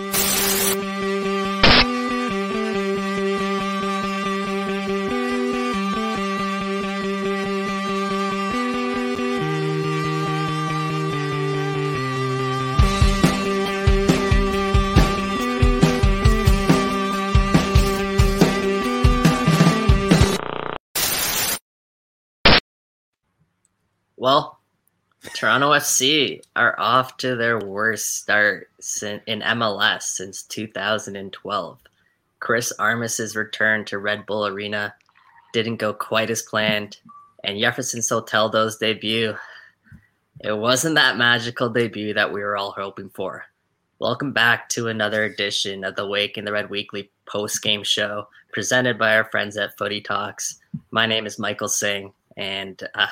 Well, Toronto are off to their worst start in MLS since 2012. Chris Armas's return to Red Bull Arena didn't go quite as planned, and Jefferson Soteldo's debut, it wasn't that magical debut that we were all hoping for. Welcome back to another edition of the Waking the Red Weekly post-game show presented by our friends at Footy Talks. My name is Michael Singh, and uh,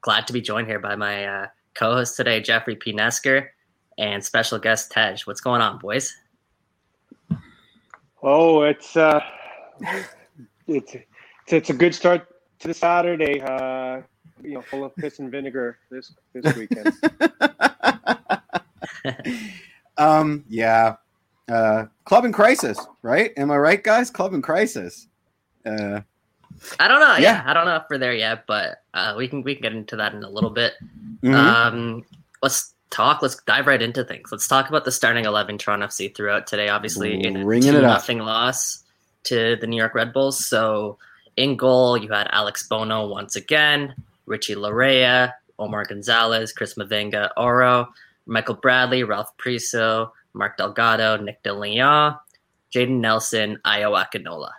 glad to be joined here by my uh, co-host today, Jeffrey P. Nesker, and special guest Tej. What's going on, boys? Oh, it's uh, it's it's a good start to the Saturday. Uh, you know, full of piss and vinegar this this weekend. um, yeah. Uh, club in crisis, right? Am I right, guys? Club in crisis. Uh, I don't know. Yeah. yeah, I don't know if we're there yet, but uh, we can we can get into that in a little bit. Mm-hmm. Um, let's talk. Let's dive right into things. Let's talk about the starting eleven Toronto FC throughout today. Obviously, in a two nothing loss to the New York Red Bulls. So in goal, you had Alex Bono once again, Richie Laryea, Omar Gonzalez, Chris Mavinga, Auro, Michael Bradley, Ralph Priso, Mark Delgado, Nick DeLeon, Jayden Nelson, Ayo Akinola.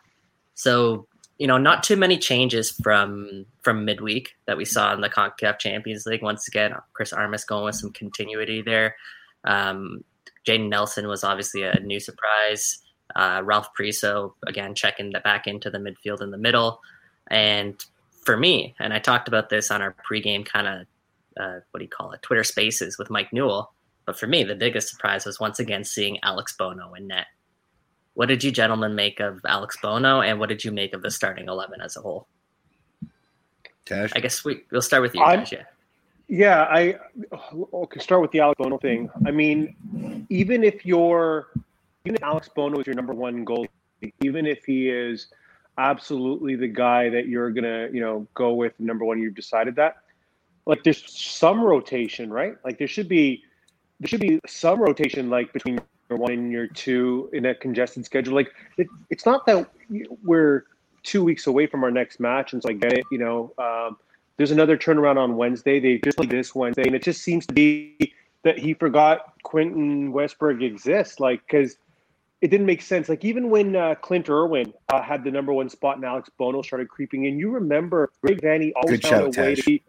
So you know, not too many changes from from midweek that we saw in the CONCACAF Champions League. Once again, Chris Armas going with some continuity there. Um, Jayden Nelson was obviously a new surprise. Uh, Ralph Priso again checking the back into the midfield in the middle, and for me, and I talked about this on our pregame kind of uh, what do you call it, Twitter Spaces with Mike Newell. But for me, the biggest surprise was once again seeing Alex Bono in net. What did you gentlemen make of Alex Bono, and what did you make of the starting eleven as a whole? Tash? I guess we we'll start with you, Tash. Yeah. Yeah, I okay. Start with the Alex Bono thing. I mean, even if you're, even if Alex Bono is your number one goal, even if he is absolutely the guy that you're gonna, you know, go with number one, you've decided that. Like, there's some rotation, right? Like, there should be, there should be some rotation, like between one year two in a congested schedule. Like it, it's not that we're two weeks away from our next match, and so I get it. You know, um, there's another turnaround on Wednesday. They just like this Wednesday, and it just seems to be that he forgot Quentin Westberg exists. Like because it didn't make sense. Like even when uh, Clint Irwin uh, had the number one spot and Alex Bono started creeping in, you remember Greg Vanney always Good found a way to keep,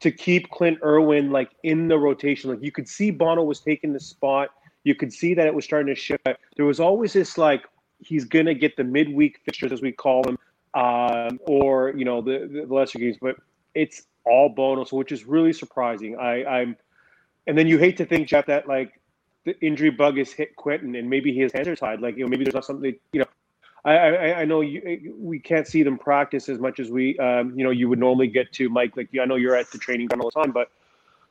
to keep Clint Irwin like in the rotation. Like you could see Bono was taking the spot you could see that it was starting to shift. There was always this like he's gonna get the midweek fixtures as we call them, um, or you know the, the lesser games, but it's all Bono's, which is really surprising. I, I'm, and then you hate to think Jeff that like the injury bug has hit Quentin and maybe his hands are tied. Like you know maybe there's not something you know. I, I, I know you, we can't see them practice as much as we, um, you know, you would normally get to Mike. Like I know you're at the training ground all the time, but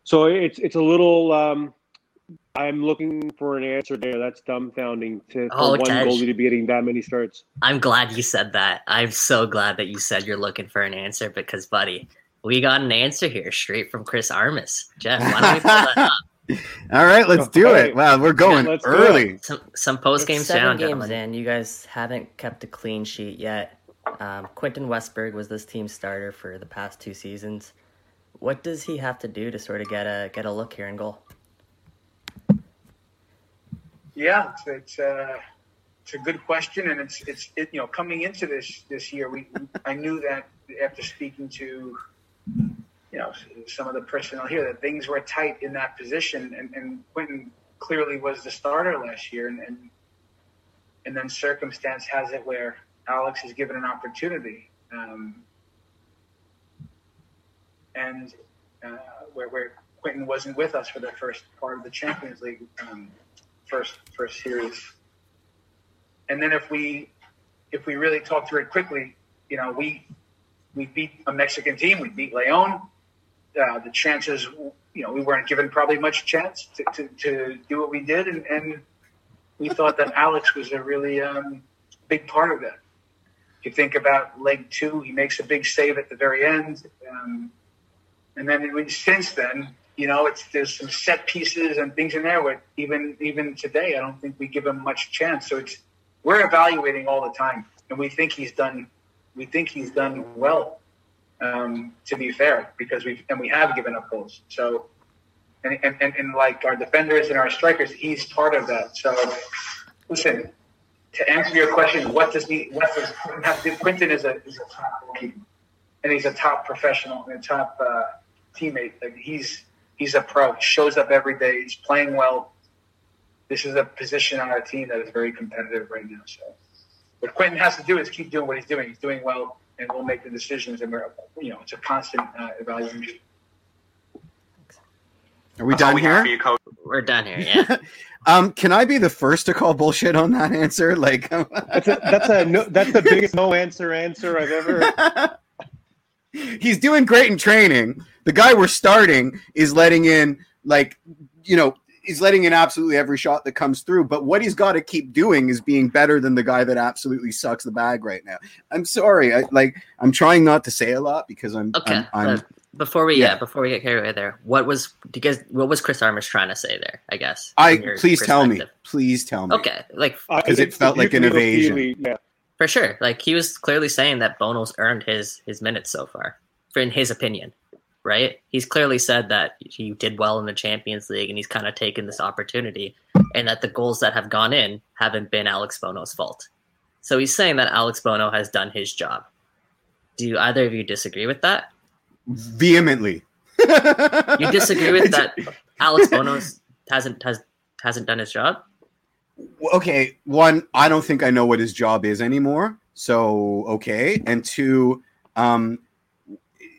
so it's it's a little um, I'm looking for an answer there. That's dumbfounding to for oh, one Tej, goalie to be getting that many starts. I'm glad you said that. I'm so glad that you said you're looking for an answer because, buddy, we got an answer here straight from Chris Armas. Jeff, why don't we pull that up? All right, let's do it. Wow, we're going yeah, early. Some, some post game sound, games gentlemen. in. You guys haven't kept a clean sheet yet. Um, Quentin Westberg was this team's starter for the past two seasons. What does he have to do to sort of get a get a look here in goal? Yeah, it's it's, uh, it's a good question, and it's it's it, you know coming into this this year, we I knew that after speaking to you know some of the personnel here that things were tight in that position, and, and Quentin clearly was the starter last year, and, and and then circumstance has it where Alex is given an opportunity, um, and uh, where where Quentin wasn't with us for the first part of the Champions League. Um, first first series. And then if we if we really talk through it quickly, you know, we we beat a Mexican team. We beat Leon. Uh, the chances, you know, we weren't given probably much chance to, to, to do what we did, and, and we thought that Alex was a really um, big part of that. If you think about leg two, he makes a big save at the very end. Um, and then since then, you know, it's there's some set pieces and things in there where even even today, I don't think we give him much chance. So it's we're evaluating all the time, and we think he's done we think he's done well. Um, to be fair, because we and we have given up goals. So and, and, and, and like our defenders and our strikers, he's part of that. So listen, to answer your question, what does he what does Quentin have to? Quentin is a is a top and he's a top professional and a top uh, teammate. Like he's he's a pro. He shows up every day. He's playing well. This is a position on our team that is very competitive right now. So, what Quentin has to do is keep doing what he's doing. He's doing well, and we'll make the decisions. And we're, you know, it's a constant uh, evaluation. Are we done here? We're done here. Yeah. um, can I be the first to call bullshit on that answer? Like, that's a that's a no, that's the biggest no answer answer I've ever. He's doing great in training. The guy we're starting is letting in like you know he's letting in absolutely every shot that comes through. But what he's got to keep doing is being better than the guy that absolutely sucks the bag right now. I'm sorry, I, like I'm trying not to say a lot because I'm okay. I'm, I'm before we yeah. yeah. before we get carried away there, what was do you guys what was Chris Armas trying to say there? I guess. I please tell me. Please tell me. Okay, like because uh, it felt like an invasion. Yeah. For sure, like he was clearly saying that Bono's earned his his minutes so far, for in his opinion, right? He's clearly said that he did well in the Champions League, and he's kind of taken this opportunity, and that the goals that have gone in haven't been Alex Bono's fault. So he's saying that Alex Bono has done his job. Do either of you disagree with that? vehemently. you disagree with that? Alex Bono hasn't has hasn't done his job. Okay, one, I don't think I know what his job is anymore. So okay, and two, um,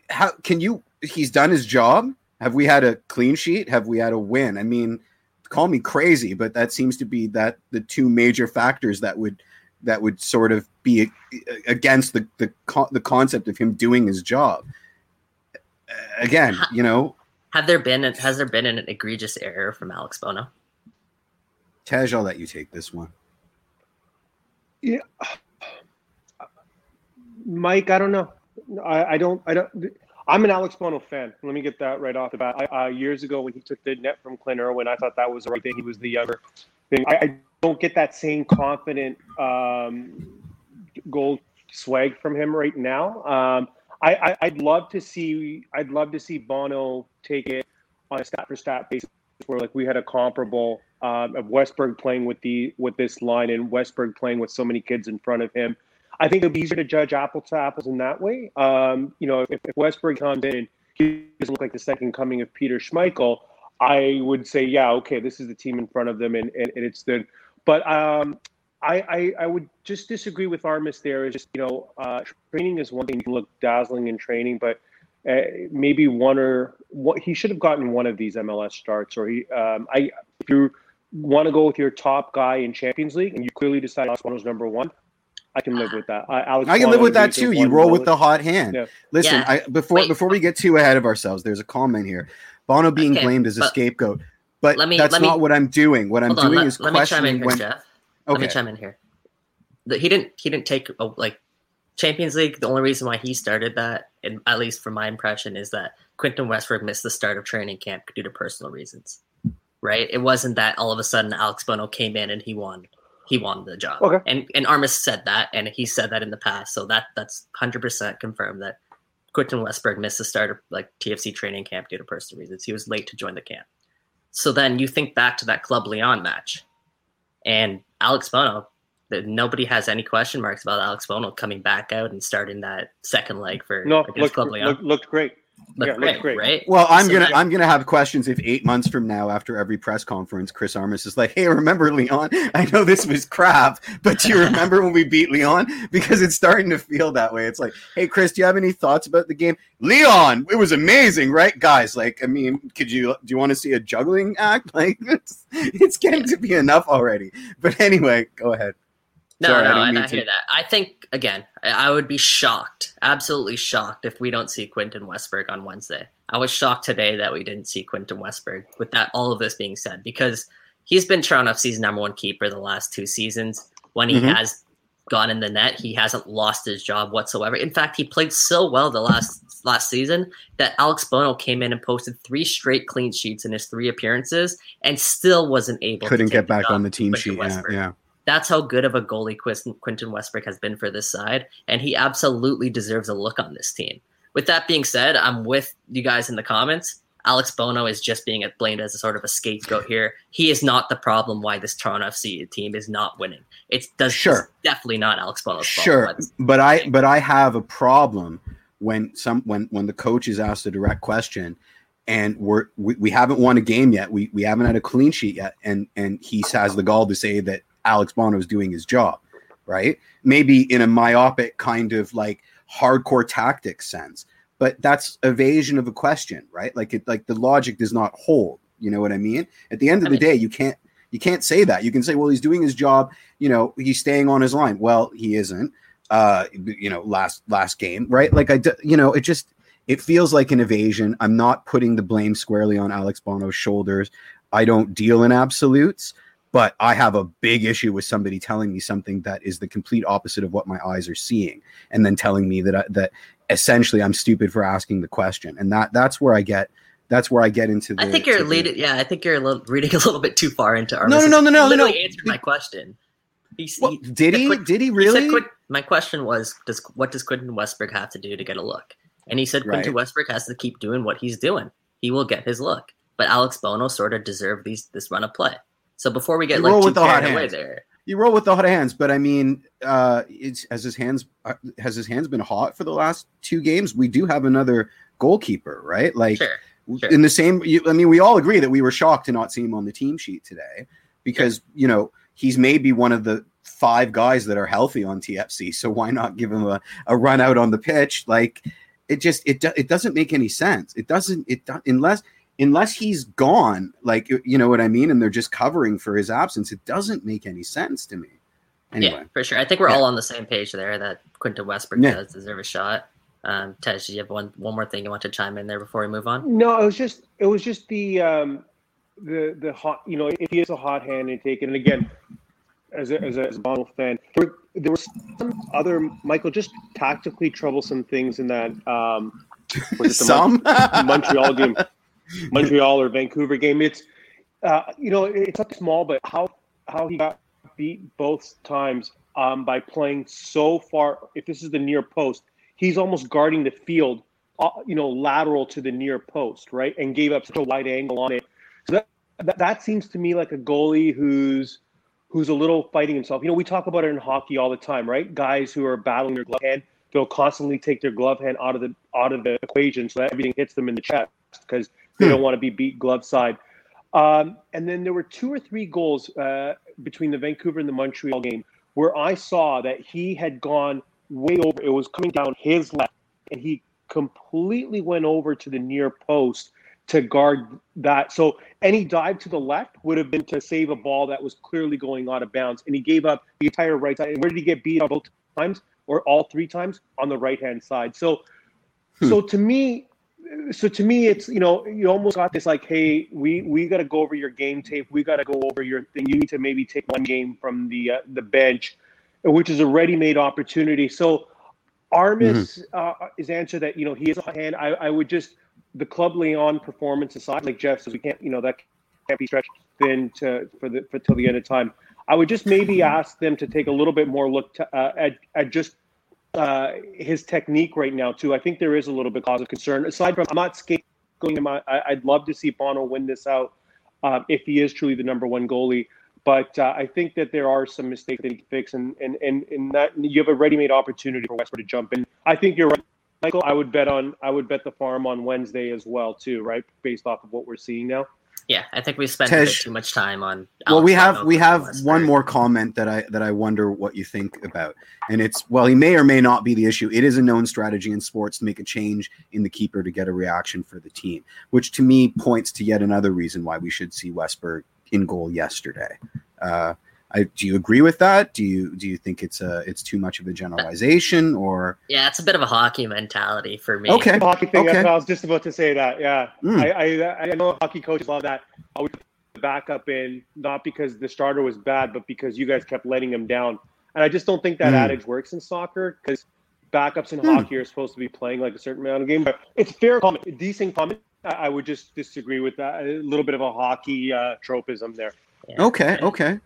how can you? He's done his job. Have we had a clean sheet? Have we had a win? I mean, call me crazy, but that seems to be that the two major factors that would that would sort of be against the the, the concept of him doing his job again, you know, have there been has there been an egregious error from Alex Bono? Tej, I'll let you take this one. Yeah, Mike, I don't know. I, I don't. I don't. I'm an Alex Bono fan. Let me get that right off the bat. I, uh, years ago, when he took the net from Clint Irwin, I thought that was the right thing. He was the younger thing. I, I don't get that same confident um, goal swag from him right now. Um, I would love to see I'd love to see Bono take it on a stat for stat basis where like we had a comparable um, of Westberg playing with the with this line and Westberg playing with so many kids in front of him. I think it'd be easier to judge apples to apples in that way. Um, you know, if, if comes in and he doesn't look like the second coming of Peter Schmeichel, I would say, yeah, okay, this is the team in front of them, and, and, and it's good. But um, I, I, I would just disagree with Armas there. Is just you know, uh, training is one thing. You can look dazzling in training, but uh, maybe one or what he should have gotten one of these MLS starts. Or he, um, I, if you want to go with your top guy in Champions League and you clearly decide Bono's number one, I can live with that. I, Alex I can live with that too. You roll with the hot hand. Yeah. Listen, yeah. I, before Wait. before we get too ahead of ourselves, there's a comment here. Bono being okay, blamed as a scapegoat, but let me, that's not me, what I'm doing. What I'm doing let, is let questioning here, when. Jeff. Okay. Let me chime in here. The, he didn't. He didn't take a, like Champions League. The only reason why he started that, and at least from my impression, is that Quentin Westberg missed the start of training camp due to personal reasons. Right? It wasn't that all of a sudden Alex Bono came in and he won. He won the job. Okay. And and Armas said that, and he said that in the past. So that that's hundred percent confirmed that Quentin Westberg missed the start of like TFC training camp due to personal reasons. He was late to join the camp. So then you think back to that Club Leon match, and Alex Bono, nobody has any question marks about Alex Bono coming back out and starting that second leg for no, against looked, Club Leon. Looked, looked great. Looked, yeah, great, great, right? Well, I'm so, gonna yeah. I'm gonna have questions if eight months from now, after every press conference, Chris Armas is like, "Hey, remember Leon? I know this was crap, but do you remember when we beat Leon?" Because it's starting to feel that way. It's like, "Hey, Chris, do you have any thoughts about the game? Leon, it was amazing, right, guys? Like, I mean, could you do you want to see a juggling act? Like, it's it's getting to be enough already." But anyway, go ahead. No, Sorry, no, I, I hear that. I think again, I would be shocked, absolutely shocked, if we don't see Quentin Westberg on Wednesday. I was shocked today that we didn't see Quentin Westberg. With that, all of this being said, because he's been Toronto FC's number one keeper the last two seasons. When he mm-hmm. has gone in the net, he hasn't lost his job whatsoever. In fact, he played so well the last last season that Alex Bono came in and posted three straight clean sheets in his three appearances and still wasn't able couldn't get back on the team sheet. Yeah, yeah. That's how good of a goalie Quentin Westbrook has been for this side, and he absolutely deserves a look on this team. With that being said, I'm with you guys in the comments. Alex Bono is just being blamed as a sort of a scapegoat here. He is not the problem why this Toronto FC team is not winning. It's does sure definitely not Alex Bono's sure, but I but I have a problem when some when when the coach is asked a direct question and we're we, we haven't won a game yet. We we haven't had a clean sheet yet, and and he has the gall to say that Alex Bono is doing his job, right? Maybe in a myopic kind of like hardcore tactics sense, but that's evasion of a question, right? Like it like the logic does not hold. You know what I mean? At the end of I the mean, day, you can't you can't say that. You can say, well, he's doing his job. You know, he's staying on his line. Well, he isn't. Uh, you know, last last game, right? Like I, you know, it just it feels like an evasion. I'm not putting the blame squarely on Alex Bono's shoulders. I don't deal in absolutes, but I have a big issue with somebody telling me something that is the complete opposite of what my eyes are seeing, and then telling me that I, that essentially I'm stupid for asking the question, and that that's where I get that's where I get into. The, I think you're leading. Yeah, I think you're little, reading a little bit too far into our. No, no, no, no, no, no. Literally answered my question. He, well, he, did he? Quick, did he really? He said, my question was, does what does Quentin Westberg have to do to get a look? And he said right. Westberg has to keep doing what he's doing. He will get his look. But Alex Bono sort of deserved these this run of play. So before we get you like too carried away there, you roll with the hot hands. But I mean, uh, it's has his hands uh, has his hands been hot for the last two games? We do have another goalkeeper, right? Like. Sure Sure. In the same, I mean, we all agree that we were shocked to not see him on the team sheet today because, sure. you know, he's maybe one of the five guys that are healthy on TFC. So why not give him a, a run out on the pitch? Like it just, it, it doesn't make any sense. It doesn't, it, unless, unless he's gone, like, you know what I mean? And they're just covering for his absence. It doesn't make any sense to me. Anyway. Yeah, for sure. I think we're yeah. all on the same page there that Quentin Westbrook yeah. does deserve a shot. Um, Tej, do you have one one more thing you want to chime in there before we move on? No, it was just it was just the um, the the hot. You know, if he is a hot hand and take it, and again, as a, as a, as a Bono fan, there, there were some other Michael just tactically troublesome things in that. Um, was it the some Mon- Montreal game, Montreal or Vancouver game? It's uh, you know it's not small, but how how he got beat both times um, by playing so far. If this is the near post, he's almost guarding the field, uh, you know, lateral to the near post, right? And gave up such a wide angle on it. So that, that, that seems to me like a goalie who's who's a little fighting himself. You know, we talk about it in hockey all the time, right? Guys who are battling their glove hand, they'll constantly take their glove hand out of the out of the equation so that everything hits them in the chest because they hmm. don't want to be beat glove side. Um, and then there were two or three goals uh, between the Vancouver and the Montreal game where I saw that he had gone way over. It was coming down his left, and he completely went over to the near post to guard that. So any dive to the left would have been to save a ball that was clearly going out of bounds, and he gave up the entire right side. And where did he get beat on both times, or all three times on the right hand side? So, hmm. so to me. So to me, it's you know you almost got this like, hey, we we got to go over your game tape. We got to go over your thing. You need to maybe take one game from the uh, the bench which is a ready-made opportunity. So Armas mm-hmm. uh, is answer that you know he is a hand. I, I would just the Club Leon performance aside, like Jeff says, we can't you know that can't be stretched thin to for the for till the end of time. I would just maybe ask them to take a little bit more look to, uh, at at just uh, his technique right now too. I think there is a little bit cause of concern. Aside from, I'm not scapegoating him. I, I'd love to see Bono win this out uh, if he is truly the number one goalie. But uh, I think that there are some mistakes that he can fix, and and and, and that you have a ready-made opportunity for Westberg to jump in. I think you're right, Michael. I would bet on I would bet the farm on Wednesday as well too, right? Based off of what we're seeing now. Yeah, I think we spent Tej, too much time on. Alex well, we have we have one more comment that I that I wonder what you think about, and it's well, he may or may not be the issue. It is a known strategy in sports to make a change in the keeper to get a reaction for the team, which to me points to yet another reason why we should see Westberg in goal yesterday. Uh, I, do you agree with that? Do you do you think it's a it's too much of a generalization or? Yeah, it's a bit of a hockey mentality for me. Okay, hockey thing. Okay. I was just about to say that. Yeah, mm. I, I, I know hockey coaches love that. I Always backup in not because the starter was bad, but because you guys kept letting him down. And I just don't think that mm. adage works in soccer because backups in mm. hockey are supposed to be playing like a certain amount of game. But it's fair comment, decent comment. I would just disagree with that. A little bit of a hockey uh, tropism there. Yeah. Okay. Okay.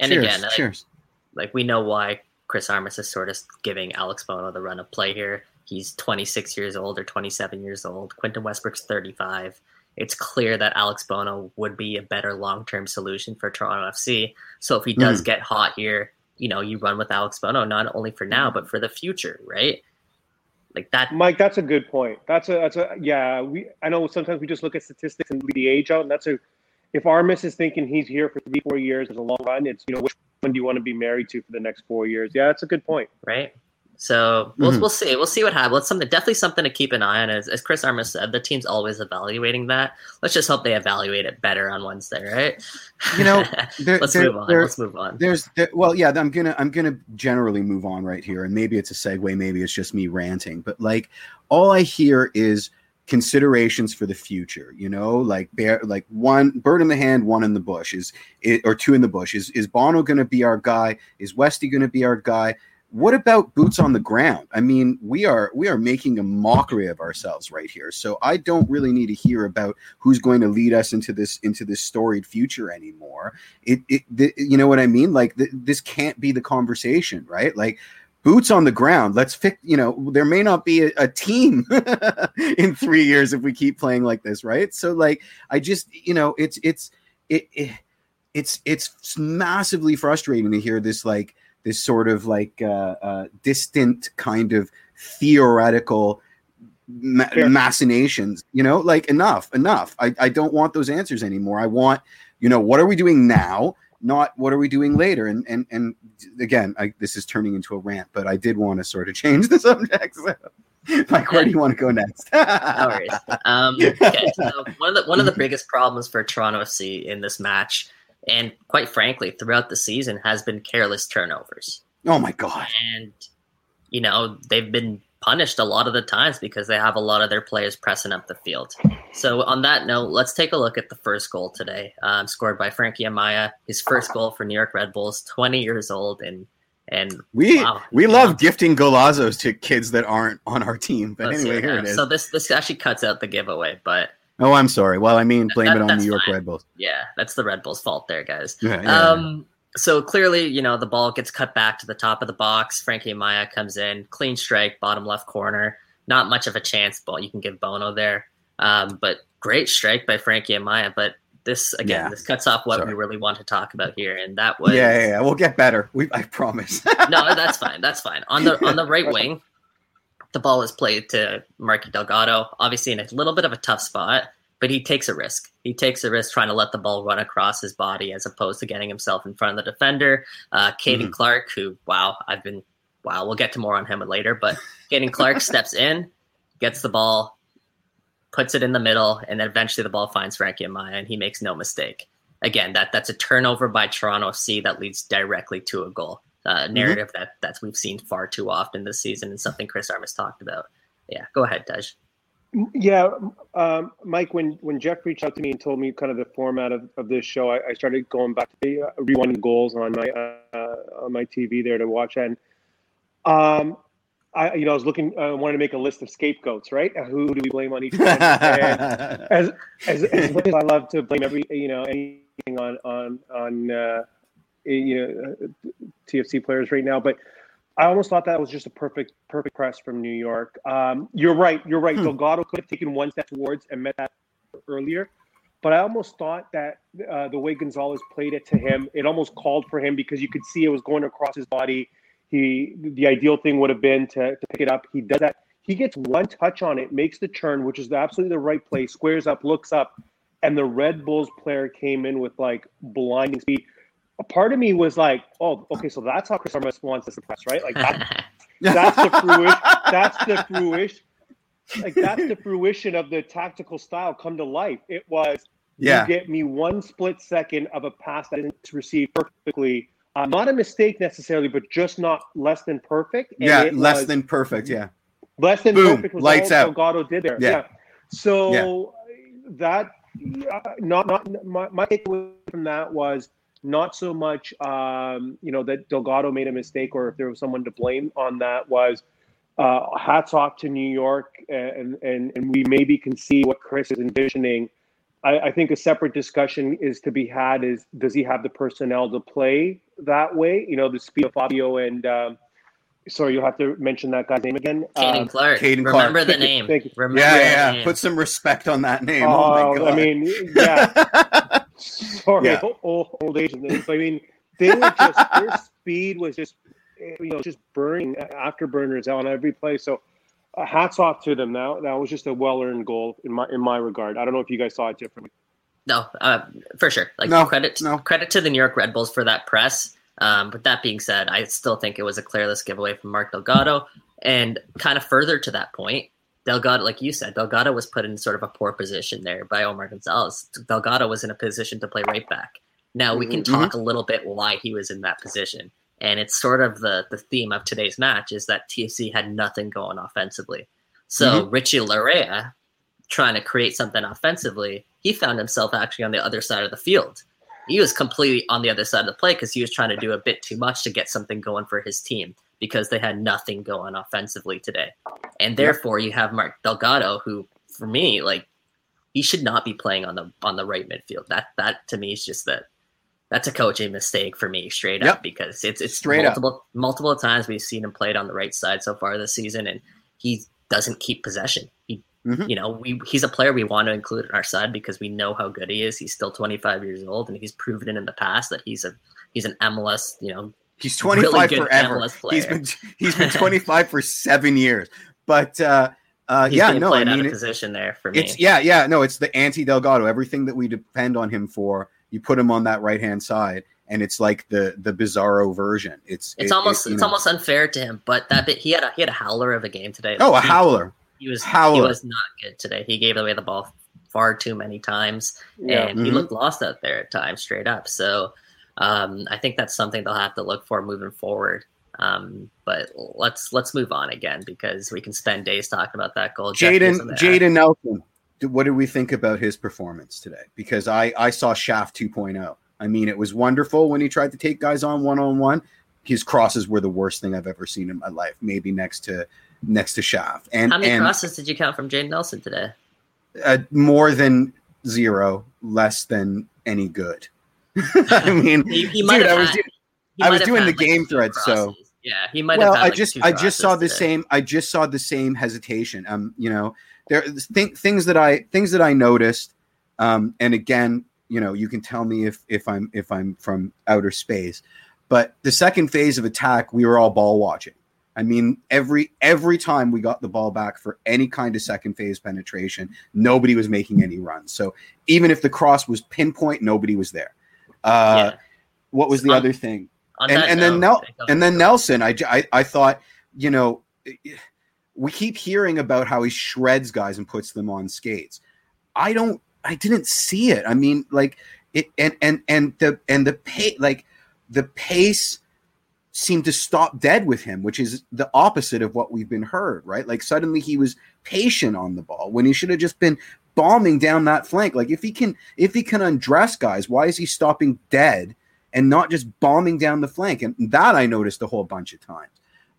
And cheers, again, like, cheers. Like we know why Chris Armas is sort of giving Alex Bono the run of play here. He's 26 years old or 27 years old. Quentin Westbrook's 35 it's clear that Alex Bono would be a better long term solution for Toronto FC. So if he does mm. get hot here, you know, you run with Alex Bono not only for now but for the future, right? Like that. Mike, that's a good point. That's a that's a yeah. We I know sometimes we just look at statistics and the age out, and that's a. If Armas is thinking he's here for three four years as a long run, it's you know which one do you want to be married to for the next four years? Yeah, that's a good point. Right. So we'll, mm-hmm. we'll see. We'll see what happens. It's something definitely something to keep an eye on. As, as Chris Armas said, the team's always evaluating that. Let's just hope they evaluate it better on Wednesday, right? You know, there, let's there, move on. There, let's move on. There's there, well, yeah. I'm gonna I'm gonna generally move on right here, and maybe it's a segue, maybe it's just me ranting, but like all I hear is considerations for the future you know like bear like one bird in the hand one in the bush is it, or two in the bush is is bono going to be our guy? Is westy going to be our guy? What about boots on the ground? I mean we are we are making a mockery of ourselves right here. So i don't really need to hear about who's going to lead us into this into this storied future anymore. It, it the, you know what i mean? Like th- this can't be the conversation right? Like boots on the ground. Let's fix you know there may not be a, a team in three years if we keep playing like this right? So like i just you know it's it's it, it it's it's massively frustrating to hear this like this sort of like uh, uh, distant kind of theoretical ma- machinations. You know, like enough, enough. I, I don't want those answers anymore. I want, you know, what are we doing now? Not what are we doing later? And and and again, I, this is turning into a rant, but I did want to sort of change the subject. So. Mike, where do you want to go next? no. Um, okay, so one of the one of the biggest problems for Toronto FC in this match and quite frankly, throughout the season has been careless turnovers. Oh my god! And you know they've been punished a lot of the times because they have a lot of their players pressing up the field. So on that note, let's take a look at the first goal today, um, scored by Frankie Amaya. His first goal for New York Red Bulls, 20 years old, and and we wow, we love gifting golazos to kids that aren't on our team. But anyway, here it is. So this this actually cuts out the giveaway, but Oh, I'm sorry. Well, I mean, blame that, it on New York fine. Red Bulls. Yeah, that's the Red Bulls' fault there, guys. Yeah, yeah, um, so clearly, you know, the ball gets cut back to the top of the box. Frankie Amaya comes in, clean strike, bottom left corner. Not much of a chance, but you can give Bono there. Um, but great strike by Frankie Amaya. But this again, yeah. this cuts off what Sorry. we really want to talk about here, and that was yeah, yeah, yeah. we'll get better. We, I promise. no, that's fine. That's fine. On the on the right wing, the ball is played to Marky Delgado, obviously in a little bit of a tough spot, but he takes a risk. He takes a risk trying to let the ball run across his body as opposed to getting himself in front of the defender. Uh, Caden mm-hmm. Clark, who, wow, I've been, wow, we'll get to more on him later, but Caden Clark steps in, gets the ball, puts it in the middle, and then eventually the ball finds Frankie Amaya, and he makes no mistake. Again, that that's a turnover by Toronto FC that leads directly to a goal uh, narrative mm-hmm. that that's we've seen far too often this season and something Chris Armas talked about. Yeah, go ahead, Tej. Yeah, um, Mike. When when Jeff reached out to me and told me kind of the format of, of this show, I, I started going back to the uh, rewinding goals on my uh, on my TV there to watch, and um, I you know I was looking, I uh, wanted to make a list of scapegoats, right? Who do we blame on each one? as, as as much as I love to blame every you know anything on on on uh, you know uh, TFC players right now, but I almost thought that was just a perfect perfect press from New York. Um, you're right. You're right. Hmm. Delgado could have taken one step towards and met that earlier, but I almost thought that uh, the way Gonzalez played it to him, it almost called for him because you could see it was going across his body. He the ideal thing would have been to, to pick it up. He does that. He gets one touch on it, makes the turn, which is absolutely the right play. Squares up, looks up, and the Red Bulls player came in with like blinding speed a part of me was like, oh, okay, so that's how Chris Armas wants us to press, right? Like that, that's the fruition. That's the fruition. Like that's the fruition of the tactical style come to life. It was yeah. you get me one split second of a pass that didn't receive perfectly. Uh, not a mistake necessarily, but just not less than perfect. And yeah, less than perfect. Yeah, less than Boom, perfect. Was lights all out. Delgado did there. Yeah. yeah. So yeah. that not not my, my take was from that was not so much, um, you know, that Delgado made a mistake or if there was someone to blame on that was uh, hats off to New York, and, and and we maybe can see what Chris is envisioning. I, I, think a separate discussion is to be had: is does he have the personnel to play that way? You know, the speed of Fabio and um, sorry, you'll have to mention that guy's name again. Caden um, Clark. Caden Remember Clark. the name. Thank you. Remember yeah, yeah. Put some respect on that name. Oh, oh I mean, yeah. sorry, yeah. Old, old Asian names. I mean, they were just their speed was just you know just burning afterburners out on every play. So uh, hats off to them. Now that was just a well earned goal in my in my regard. I don't know if you guys saw it differently. No, uh, for sure. Like no, credit no. credit to the New York Red Bulls for that press. Um, but that being said, I still think it was a clearless giveaway from Mark Delgado. And kind of further to that point, Delgado, like you said, Delgado was put in sort of a poor position there by Omar Gonzalez. Delgado was in a position to play right back. Now we can mm-hmm. talk mm-hmm. a little bit why he was in that position. And it's sort of the the theme of today's match is that TFC had nothing going offensively. So mm-hmm. Richie Laryea trying to create something offensively, he found himself actually on the other side of the field. He was completely on the other side of the play because he was trying to do a bit too much to get something going for his team because they had nothing going offensively today. And therefore you have Mark Delgado, who for me, like he should not be playing on the on the right midfield. That that to me is just that that's a coaching mistake for me, straight yep. up, because it's it's straight multiple up. multiple times we've seen him played on the right side so far this season, and he doesn't keep possession. He, mm-hmm. you know, we he's a player we want to include in our side because we know how good he is. He's still 25 years old, and he's proven it in the past that he's a he's an MLS, you know, he's 25 really forever. He's been he's been 25 for seven years, but. uh uh, yeah, no, I mean, position there for me. It's yeah, yeah, no, it's the anti Delgado. Everything that we depend on him for you put him on that right hand side and it's like the the bizarro version. It's it's it, almost it, it's know. almost unfair to him, but that bit he had a he had a howler of a game today. Oh, a howler. He was howler. he was not good today. He gave away the ball far too many times, yeah. and mm-hmm. he looked lost out there at times, straight up. So um, I think that's something they'll have to look for moving forward. Um, but let's let's move on again because we can spend days talking about that goal. Jayden Jayden Nelson what did we think about his performance today? Because I I saw Shaft 2.0. I mean, it was wonderful when he tried to take guys on one on one. His crosses were the worst thing I've ever seen in my life. Maybe next to next to Shaft. And how many and, crosses did you count from Jayden Nelson today? Uh, more than zero, less than any good. I mean, he, he dude, I was, doing, I was doing the game thread, so yeah, he might. Well, I like just I just saw the today. same. I just saw the same hesitation. Um, you know, there th- things that I things that I noticed. Um, and again, you know, you can tell me if if I'm if I'm from outer space. But the second phase of attack, we were all ball watching. I mean, every every time we got the ball back for any kind of second phase penetration, nobody was making any runs. So even if the cross was pinpoint, nobody was there. Uh, yeah. What was the other thing? and, and then Nel- and then Nelson, I, I I thought, you know, we keep hearing about how he shreds guys and puts them on skates. I don't I didn't see it. I mean, like it and and and the and the pace like the pace seemed to stop dead with him, which is the opposite of what we've been heard, right? Like suddenly he was patient on the ball when he should have just been bombing down that flank. Like if he can if he can undress guys, why is he stopping dead and not just bombing down the flank? And that I noticed a whole bunch of times.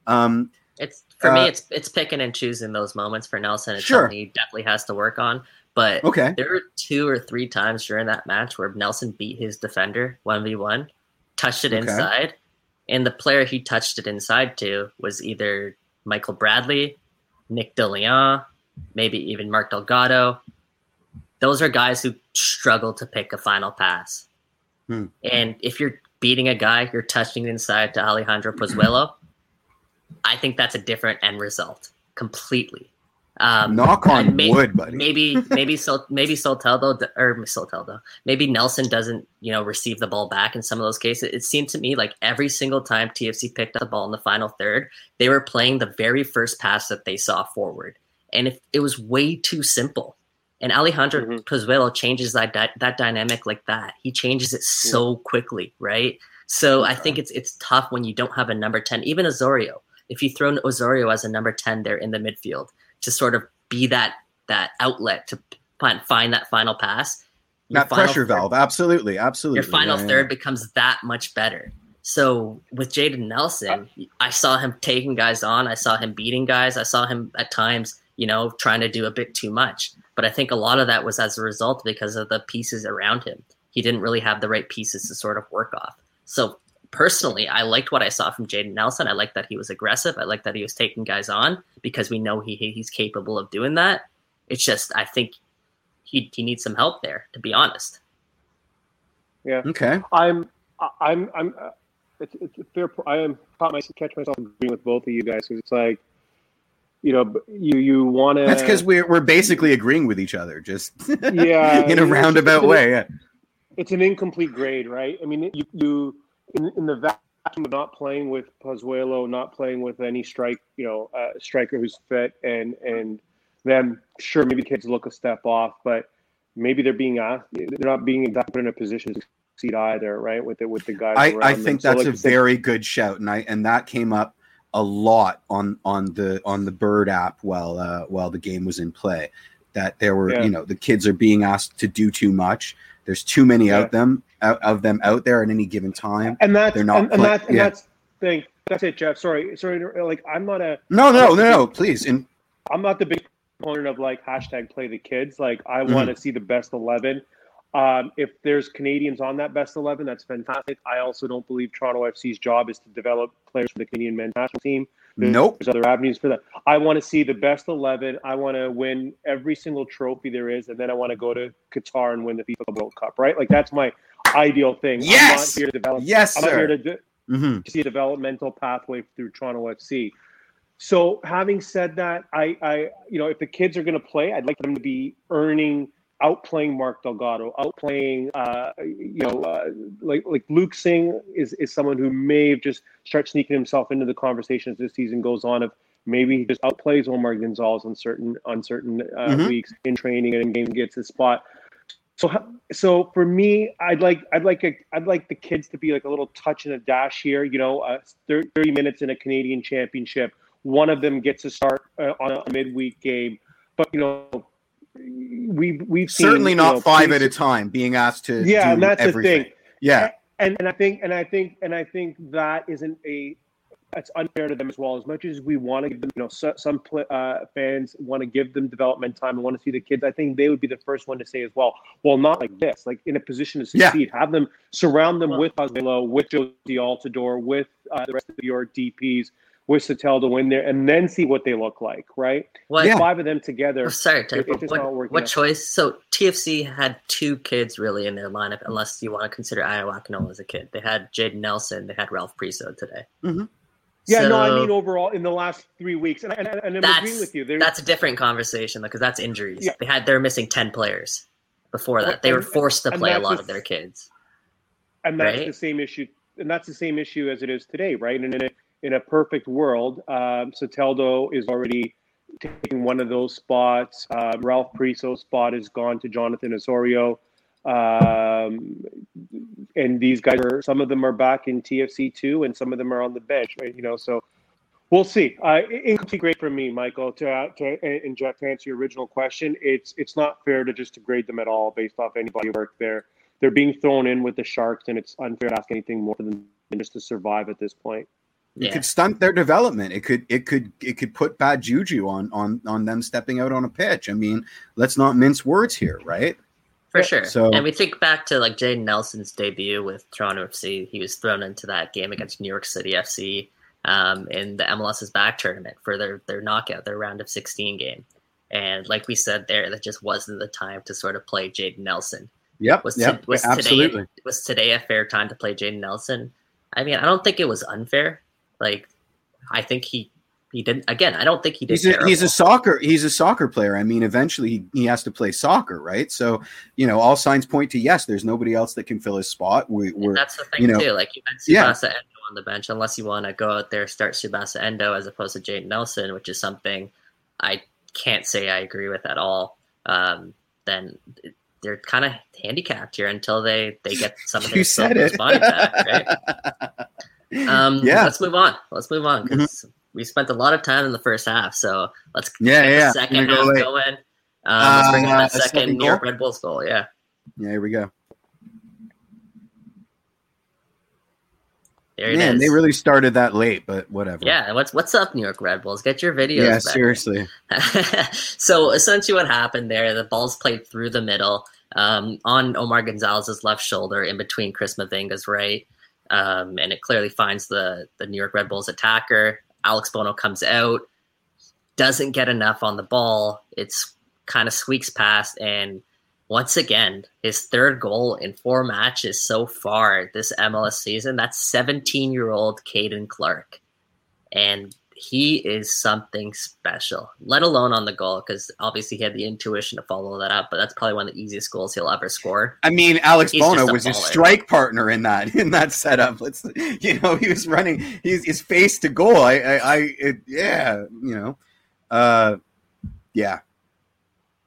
Um, it's for uh, me, it's it's picking and choosing those moments for Nelson. It's sure. something he definitely has to work on. But okay. there were two or three times during that match where Nelson beat his defender one v one, touched it okay. inside, and the player he touched it inside to was either Michael Bradley, Nick DeLeon, maybe even Mark Delgado. Those are guys who struggle to pick a final pass. Hmm. And if you're beating a guy, you're touching inside to Alejandro Pozuelo. I think that's a different end result completely. Um, Knock on maybe, wood, buddy. maybe maybe so maybe Soteldo or Soteldo. Maybe Nelson doesn't you know receive the ball back in some of those cases. It seemed to me like every single time TFC picked up the ball in the final third, they were playing the very first pass that they saw forward, and if it was way too simple. And Alejandro mm-hmm. Pozuelo changes that that dynamic like that. He changes it so quickly, right? So I think it's it's tough when you don't have a number ten, even Osorio if you throw Osorio as a number 10 there in the midfield to sort of be that that outlet to find, find that final pass, your that pressure third, valve. Absolutely, absolutely. Your final Yeah, yeah. third becomes that much better. So with Jayden Nelson, I saw him taking guys on. I saw him beating guys. I saw him at times, you know, trying to do a bit too much. But I think a lot of that was as a result because of the pieces around him. He didn't really have the right pieces to sort of work off. So personally, I liked what I saw from Jayden Nelson. I liked that he was aggressive. I liked that he was taking guys on because we know he he's capable of doing that. It's just I think he he needs some help there, to be honest. Yeah, Okay. I'm, I'm, I'm. Uh, it's, it's a fair. po- I am caught myself catch myself agreeing with both of you guys because it's like, you know, you you want to. That's because we're we're basically agreeing with each other, just Yeah, in a roundabout it's- way. Yeah. it's an incomplete grade, right? I mean, you, you in, in the vacuum of not playing with Pozuelo, not playing with any strike, you know, uh, striker who's fit, and and then sure, maybe kids look a step off, but maybe they're being asked, they're not being exactly put in a position to succeed either, right? With the with the guys. I, I them. think So, that's like a very good shout, and I and that came up a lot on on the on the Bird app while uh, while the game was in play. That there were Yeah. you know the kids are being asked to do too much. There's too many Yeah. out them out of them out there at any given time. and that's they're not and, and that's and yeah. that's thing. That's it, Jeff. Sorry, sorry. Like I'm not a No, no, no, no. Please, and I'm not the big proponent of like hashtag play the kids. Like I Mhm. want to see the best eleven. Um, if there's Canadians on that best eleven, that's fantastic. I also don't believe Toronto FC's job is to develop players for the Canadian men's national team. There's, nope. There's other avenues for that. I want to see the best eleven. I want to win every single trophy there is, and then I want to go to Qatar and win the FIFA World Cup. Right? Like that's my ideal thing. Yes! I'm not here to develop. Yes, I'm not here sir. to. Do, hmm to see a developmental pathway through Toronto FC. So, having said that, I, I, you know, if the kids are going to play, I'd like them to be earning, outplaying Mark Delgado, outplaying, uh, you know, uh, like like Luke Singh is is someone who may have just start sneaking himself into the conversation as this season goes on. Of maybe he just outplays Omar Gonzalez on certain on certain uh, Mhm. weeks in training and in game gets his spot. So, so for me, I'd like I'd like a, I'd like the kids to be like a little touch and a dash here. You know, uh, thir- thirty minutes in a Canadian Championship. One of them gets a start uh, on a midweek game, but you know, we we've seen, Certainly you not know, five police- at a time being asked to Yeah, do and that's everything. the thing. Yeah, and and I think and I think and I think that isn't a that's unfair to them as well. As much as we want to give them, you know, so, some pl- uh, fans want to give them development time and want to see the kids. I think they would be the first one to say as well. Well, not like this. Like in a position to Yeah. succeed, have them surround them with Oswaldo, with Jozy Altidore, with uh, the rest of your DPs, with Satel to win there, and then see what they look like. Right? What Yeah. Five of them together. Oh, sorry, It- Ted, it's but just not what, what choice? So TFC had two kids really in their lineup, unless you want to consider Iowa as a kid. They had Jayden Nelson, they had Ralph Priso today. Mhm. Yeah, no, I mean overall in the last three weeks, and, and, and I'm agreeing with you. There- that's a different conversation because that's injuries. Yeah. They had they were missing ten players before Well, that. They were forced to play a lot the of their kids. and that's right? the same issue and that's the same issue as it is today right and in a, in a perfect world um, Soteldo is already taking one of those spots uh, Ralph Priso's spot is gone to Jonathan Osorio um, and these guys are some of them are back in TFC two, and some of them are on the bench right you know so We'll see. Uh, incomplete grade for me, Michael. To, uh, to and Jeff, to answer your original question, it's it's not fair to just degrade them at all based off anybody worked there. They're being thrown in with the sharks, and it's unfair to ask anything more than just to survive at this point. It Yeah. could stunt their development. It could it could it could put bad juju on on on them stepping out on a pitch. I mean, let's not mince words here, right? For sure. so- and we think back to like Jayden Nelson's debut with Toronto FC. He was thrown into that game against New York City FC um, in the MLS's back tournament for their their knockout, their round of 16 game. And like we said there, that just wasn't the time to sort of play Jayden Nelson. Yep. Was, yep. was absolutely. today was today a fair time to play Jayden Nelson? I mean, I don't think it was unfair. Like, I think he he didn't. Again, I don't think he did. He's a, he's a soccer he's a soccer player. I mean, eventually he, he has to play soccer, right? So you know, all signs point to yes. There's nobody else that can fill his spot. we, we're that's the thing you know, too. Like you had yeah. Tsubasa Endo on the bench, unless you want to go out there start Tsubasa Endo as opposed to Jayden Nelson, which is something I can't say I agree with at all. Um, then they're kind of handicapped here until they they get some of their you said it. body back, right? Um, Yeah. Mm-hmm. Let's move on. Let's move on because we spent a lot of time in the first half. So let's Yeah, get yeah. the second go half late. going. Um, let's bring in Uh, that second second New York goal? Red Bulls goal. Yeah. Yeah, here we go. There it Man, is. they really started that late, but whatever. yeah, what's what's up, New York Red Bulls? Get your videos Yeah, back. seriously. so essentially, what happened there? The ball's played through the middle um, on Omar Gonzalez's left shoulder, in between Chris Mavinga's right, um, and it clearly finds the the New York Red Bulls attacker. Alex Bono comes out, doesn't get enough on the ball. It's kind of squeaks past, and once again, his third goal in four matches so far this MLS season. That's 17 year old Caden Clark. And he is something special, let alone on the goal, because obviously he had the intuition to follow that up. But that's probably one of the easiest goals he'll ever score. I mean, Alex He's Bono just a was his strike partner in that in that setup. Let's, you know, he was running his his face to goal. I, I, I it, yeah, you know, uh, yeah,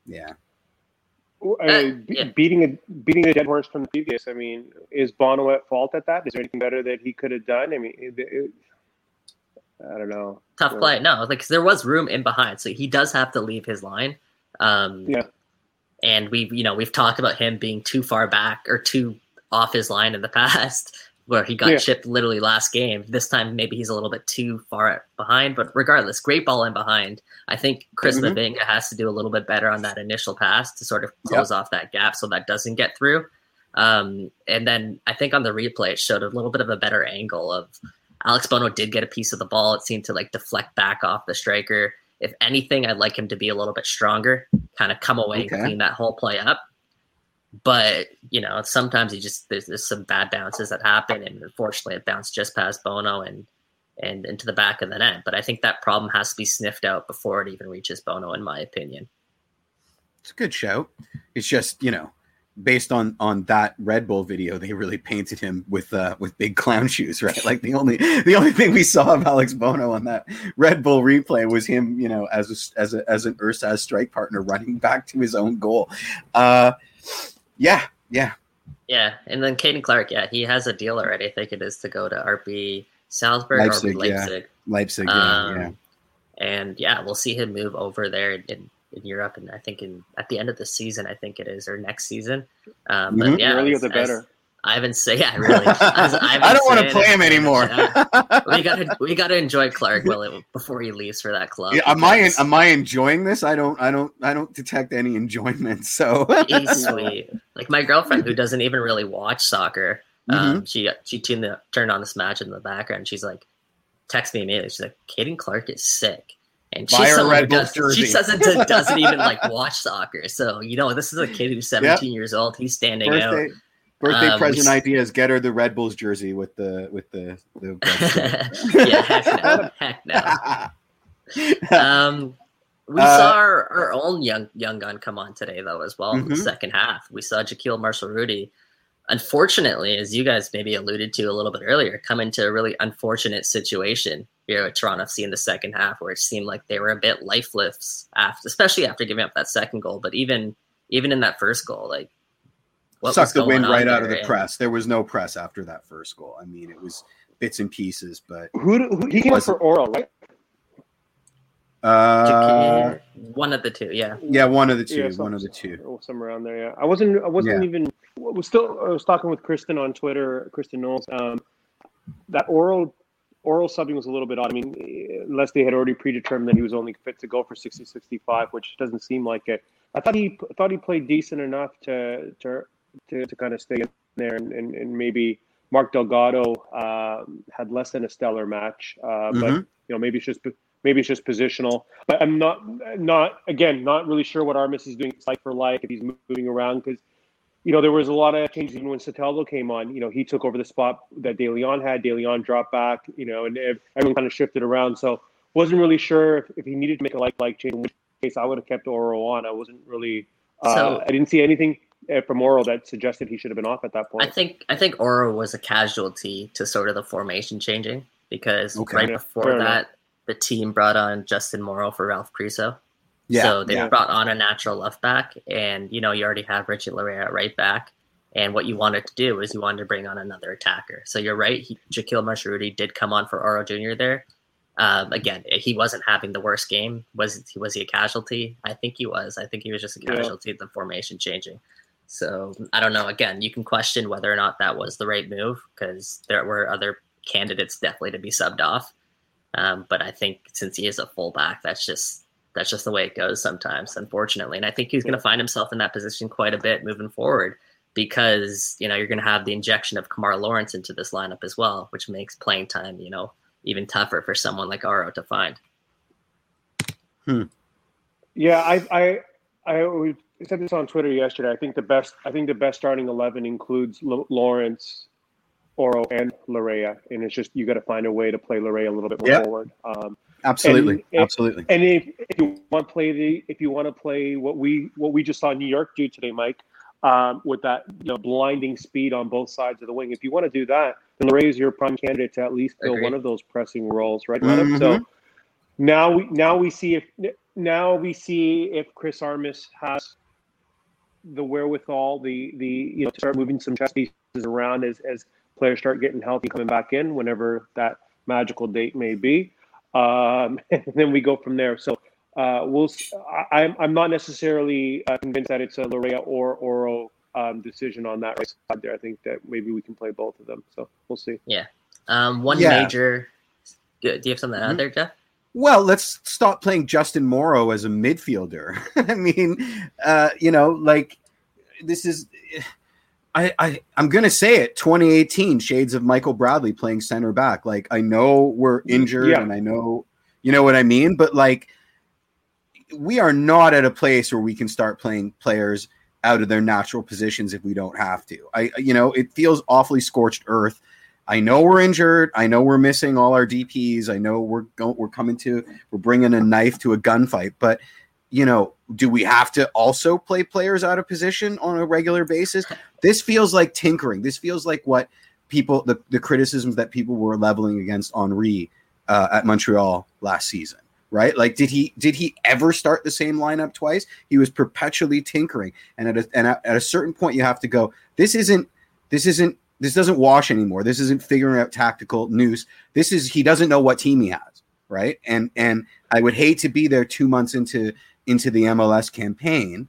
yeah. Uh, be- yeah. Beating a beating a dead horse from the previous. I mean, is Bono at fault at that? Is there anything better that he could have done? I mean, it, it, I don't know. Tough Yeah. play. No, like there was room in behind, so he does have to leave his line. Um, Yeah. and we've you know we've talked about him being too far back or too off his line in the past, where he got Yeah. chipped literally last game. This time maybe he's a little bit too far behind, but regardless, great ball in behind. I think Chris. Mavinga has to do a little bit better on that initial pass to sort of close off that gap so that doesn't get through. Um, and then I think on the replay it showed a little bit of a better angle of Alex Bono did get a piece of the ball. It seemed to like deflect back off the striker. If anything, I'd like him to be a little bit stronger, kind of come away Okay. and clean that whole play up. But you know, sometimes you just there's, there's some bad bounces that happen, and unfortunately, it bounced just past Bono and and into the back of the net. But I think that problem has to be sniffed out before it even reaches Bono, in my opinion. It's a good shout. It's just you know, based on on that Red Bull video, they really painted him with uh with big clown shoes, right? Like the only the only thing we saw of Alex Bono on that Red Bull replay was him, you know, as a, as a, as an Ursaz strike partner running back to his own goal. Uh, yeah, yeah, Yeah, and then Caden Clark, yeah, he has a deal already. I think it is to go to RB Salzburg Leipzig, or yeah. Leipzig. Leipzig. Yeah, Um, yeah. And yeah, we'll see him move over there in, in Europe, and I think in at the end of the season, I think it is or next season. Um, Mhm. But yeah, earlier the better. Ivan say, yeah, really. As I Ivan don't want to play him anymore. yeah, we gotta we gotta enjoy Clark while it, before he leaves for that club. Yeah, am I am I enjoying this? I don't I don't I don't detect any enjoyment. So he's sweet. Like my girlfriend, who doesn't even really watch soccer, Mm-hmm. um, she she tuned the, turned on this match in the background. She's like, text me immediately. She's like, Caden Clark is sick. And Buy she's someone who does, she doesn't doesn't even like watch soccer. So you know, this is a kid who's 17 years old. He's standing birthday out. birthday Um, present he's- ideas. Get her the Red Bulls jersey with the with the the. yeah, heck no, heck no. Um, we Uh, saw our, our own young young gun come on today though as well in the Mhm. second half. We saw Jahkeele Marshall-Rutty. Unfortunately, as you guys maybe alluded to a little bit earlier, come into a really unfortunate situation here at Toronto FC in the second half, where it seemed like they were a bit lifeless after, especially after giving up that second goal. But even even in that first goal, like what was Sucked the wind on right out of the And- press. There was no press after that first goal. I mean, it was bits and pieces, but Who, do- who he came up for Auro, right? Uh, one of the two, yeah. yeah, one of the two, Yeah, some- one of the two. Oh, somewhere around there. Yeah, I wasn't. I wasn't Yeah. even. I was still. I was talking with Kristen on Twitter. Kristen Knowles. Um, that Auro Auro subbing was a little bit odd. I mean, unless they had already predetermined that he was only fit to go for 60-65, which doesn't seem like it. I thought he I thought he played decent enough to to to, to kind of stay in there, and, and, and maybe Mark Delgado um, had less than a stellar match, uh, but Mhm. you know maybe it's just maybe it's just positional. But I'm not not again not really sure what Armas is doing like for like if he's moving around because you know there was a lot of changes even when Soteldo came on. You know he took over the spot that De Leon had. De Leon dropped back. You know and everyone kind of shifted around. So wasn't really sure if, if he needed to make a like like change. In which case I would have kept Auro on. I wasn't really. Uh, So- I didn't see anything uh, from Auro that suggested he should have been off at that point. I think I think Auro was a casualty to sort of the formation changing because Okay. right Yeah, before that, enough. The team brought on Justin Morrow for Ralph Priso. Yeah, so they yeah. brought on a natural left back, and you know you already have Richie Laryea right back. And what you wanted to do is you wanted to bring on another attacker. So you're right. He, Jahkeele Marshall-Rutty did come on for Auro Jr. there. Um, again, he wasn't having the worst game. Was he? was he a casualty? I think he was. I think he was just a Yeah. casualty of the formation changing. So I don't know. Again, you can question whether or not that was the right move because there were other candidates definitely to be subbed off. Um, but I think since he is a fullback, that's just that's just the way it goes sometimes, unfortunately. And I think he's going to find himself in that position quite a bit moving forward because you know you're going to have the injection of Kemar Lawrence into this lineup as well, which makes playing time you know even tougher for someone like Auro to find. Hmm. Yeah, I I I said this on Twitter yesterday. I think the best I think the best starting eleven includes L- Lawrence, Auro, and Laryea, and it's just you got to find a way to play Laryea a little bit more yep. forward. Um, absolutely, and, absolutely. And if, if you want to play the if you want to play what we what we just saw New York do today, Mike, um, with that you know, blinding speed on both sides of the wing. If you want to do that, then Laryea is your prime candidate to at least fill one of those pressing roles, right? Mm-hmm. So now we now we see if now we see if Chris Armas has the wherewithal, the the you know to start moving some chess pieces around as as players start getting healthy, coming back in whenever that magical date may be, um, and then we go from there. So uh, we'll. I, am I'm not necessarily uh, convinced that it's a Laryea or Auro um, decision on that right side there. I think that maybe we can play both of them. So we'll see. Yeah. Um, one yeah. major. Do you have something mm-hmm. out there, Jeff? Well, let's stop playing Justin Morrow as a midfielder. I mean, uh, you know, like this is. I, I I'm gonna say it. 2018 shades of Michael Bradley playing center back. Like I know we're injured, yeah. and I know you know what I mean, but like we are not at a place where we can start playing players out of their natural positions if we don't have to. I, you know, it feels awfully scorched earth. I know we're injured. I know we're missing all our DPS. I know we're going, we're coming to, we're bringing a knife to a gunfight. But you know, do we have to also play players out of position on a regular basis? This feels like tinkering. This feels like what people, the, the criticisms that people were leveling against Henry uh, at Montreal last season right? Like, did he did he ever start the same lineup twice? He was perpetually tinkering, and at a, and at a certain point, you have to go. This isn't this isn't this doesn't wash anymore. This isn't figuring out tactical news. This is he doesn't know what team he has, right? And and I would hate to be there two months into into the MLS campaign.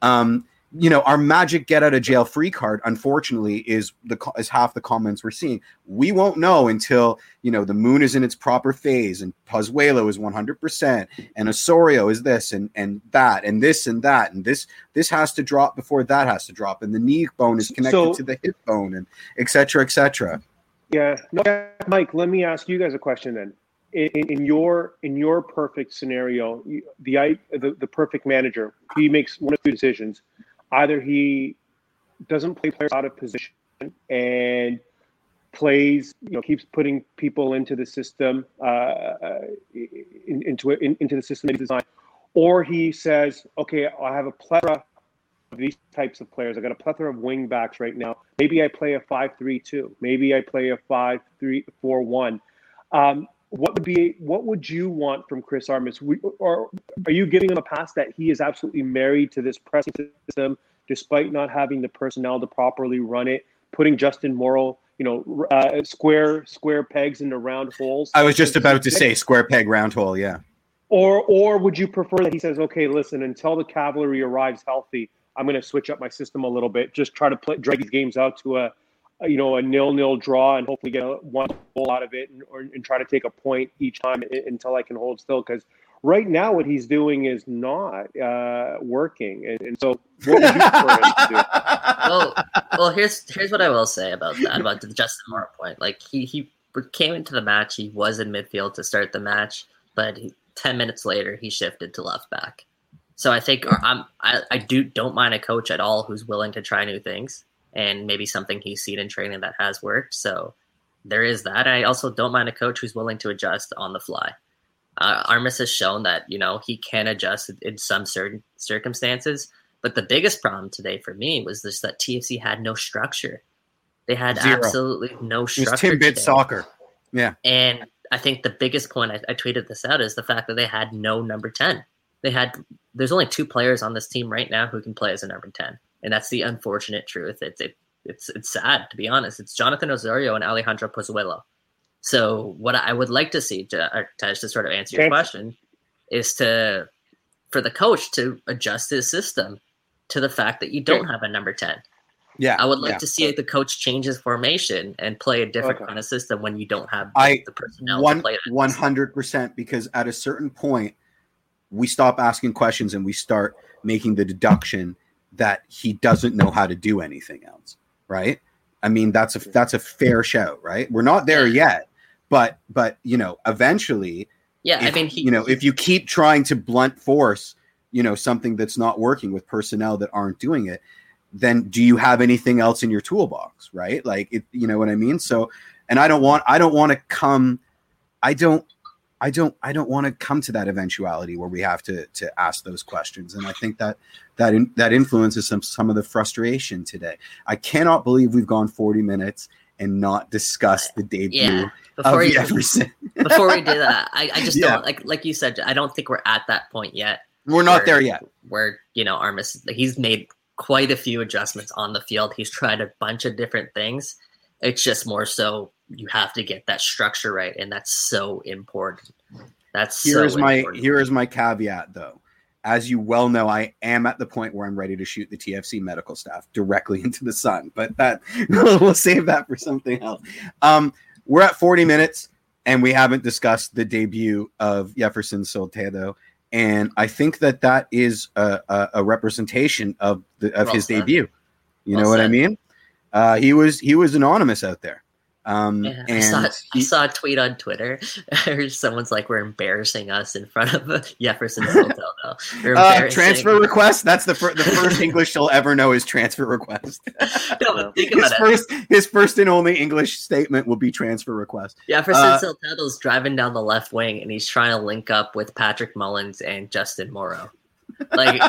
Um, you know, our magic get out of jail free card, unfortunately, is the is half the comments we're seeing. We won't know until you know the moon is in its proper phase, and Pozuelo is one hundred percent, and Osorio is this and and that, and this and that, and this this has to drop before that has to drop, and the knee bone is connected so, to the hip bone, and etc. etc. Yeah, no, Mike. Let me ask you guys a question then. In, in your in your perfect scenario, the, the the perfect manager, he makes one of two decisions either he doesn't play players out of position and plays, you know, keeps putting people into the system, uh, in, into in, into the system that he designed, or he says, okay, I have a plethora of these types of players. I got a plethora of wing backs right now. Maybe I play a five-three-two. Maybe I play a five-three-four-one. Um, what would be what would you want from Chris Armas? or are you giving him a pass that he is absolutely married to this pressing system, despite not having the personnel to properly run it? Putting Justin Morrow, you know, uh, square square pegs into round holes. I was just about to say square peg round hole. Yeah. Or or would you prefer that he says, okay, listen, until the cavalry arrives healthy, I'm going to switch up my system a little bit, just try to play drag these games out to a you know a nil nil draw and hopefully get a, one goal out of it and, or, and try to take a point each time until I can hold still because right now what he's doing is not uh, working and, and, so what would you? Well, well, here's here's what I will say about that about the Justin Morrow point. Like he he came into the match, he was in midfield to start the match, but he, ten minutes later he shifted to left back. So I think I'm I, I do don't mind a coach at all who's willing to try new things and maybe something he's seen in training that has worked. So there is that. I also don't mind a coach who's willing to adjust on the fly. Uh, Armas has shown that you know he can adjust in some certain circumstances. But the biggest problem today for me was just that TFC had no structure. They had Zero. absolutely no structure. It's 10-bit soccer. Yeah. And I think the biggest point I, I tweeted this out is the fact that they had no number ten. They had there's only two players on this team right now who can play as a number ten and that's the unfortunate truth. It's it, it's it's sad to be honest. It's Jonathan Osorio and Alejandro Pozuelo. So what I would like to see, to, uh, to, to sort of answer your question, is to for the coach to adjust his system to the fact that you don't have a number 10. Yeah. I would like yeah. to see the coach change his formation and play a different Okay. kind of system when you don't have I- the personnel one to play it. one hundred percent because at a certain point we stop asking questions and we start making the deduction that he doesn't know how to do anything else, right? I mean that's a that's a fair shout, right? We're not there yet, but but you know eventually, Yeah, if, I mean, he, you know if you keep trying to blunt force, you know something that's not working with personnel that aren't doing it, then do you have anything else in your toolbox, right? Like it, you know what I mean? So, and I don't want I don't want to come I don't I don't I don't want to come to that eventuality where we have to to ask those questions and I think that that in, that influences some some of the frustration today. I cannot believe we've gone 40 minutes and not discussed the debut yeah. of Before you, Jefferson. before we do that, I, I just Yeah. don't like like you said. I don't think we're at that point yet. We're not where- there yet. Where you know Armas, he's made quite a few adjustments on the field. He's tried a bunch of different things. It's just more so you have to get that structure right, and that's so important. That's Here's so my important. here is my caveat though. As you well know, I am at the point where I'm ready to shoot the TFC medical staff directly into the sun, but that we'll save that for something else. Um, we're at 40 minutes and we haven't discussed the debut of Jefferson Soteldo. And I think that that is a, a, a representation of the of Well his said. debut. You Well know what I mean? Uh, he was he was anonymous out there. Um, Yeah, I saw, I saw a tweet on Twitter where someone's like, "We're embarrassing us in front of Jefferson Soto." Though We're Uh, transfer request. That's the fir- the first English he'll ever know is transfer request. no, his it. first his first and only English statement will be transfer request. Jefferson uh, Soto's driving down the left wing, and he's trying to link up with Patrick Mullins and Justin Morrow. Like,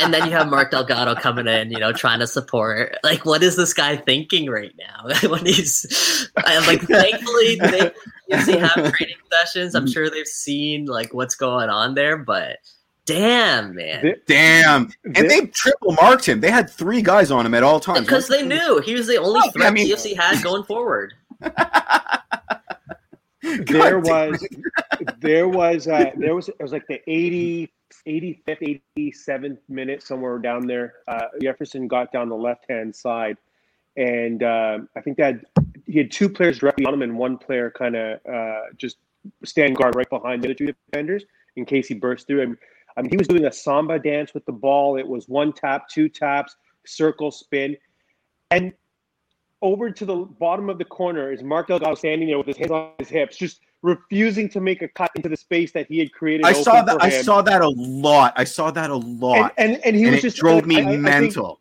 and then you have Mark Delgado coming in, you know, trying to support. Like, what is this guy thinking right now? when he's I'm like, thankfully, they usually have training sessions. I'm sure they've seen like what's going on there, but damn, man. Damn, and they triple marked him. They had three guys on him at all times. Because they knew he was the only Well, threat I mean- TFC had going forward. there God damn. was there was uh, there was it was like the 80 85th 87th minute somewhere down there uh, jefferson got down the left hand side. And um, i think that he had two players directly on him and one player kind of uh, just stand guard right behind the other two defenders in case he burst through and I mean, he was doing a samba dance with the ball. It was one tap two taps circle spin. And over to the bottom of the corner is Mark Delgado standing there with his hands on his hips, just refusing to make a cut into the space that he had created. I saw that. I saw that a lot. I saw that a lot, and and he and, was just drove me I- I- I think- mental.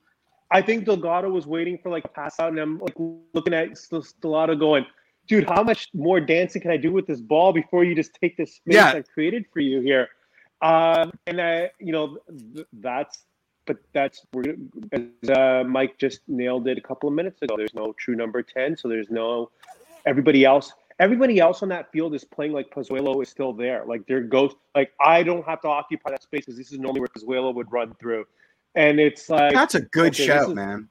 I think Delgado was waiting for like pass out, and I'm like looking at Soteldo going, dude, how much more dancing can I do with this ball before you just take this space Yeah. I've created for you here? Um, and I, you know, th- that's, but that's we're as uh, Mike just nailed it a couple of minutes ago. There's no true number ten, so there's no everybody else. Everybody else on that field is playing like Pozuelo is still there. Like their ghost. Like I don't have to occupy that space because this is normally where Pozuelo would run through. And it's like That's a good okay, shout, is- man.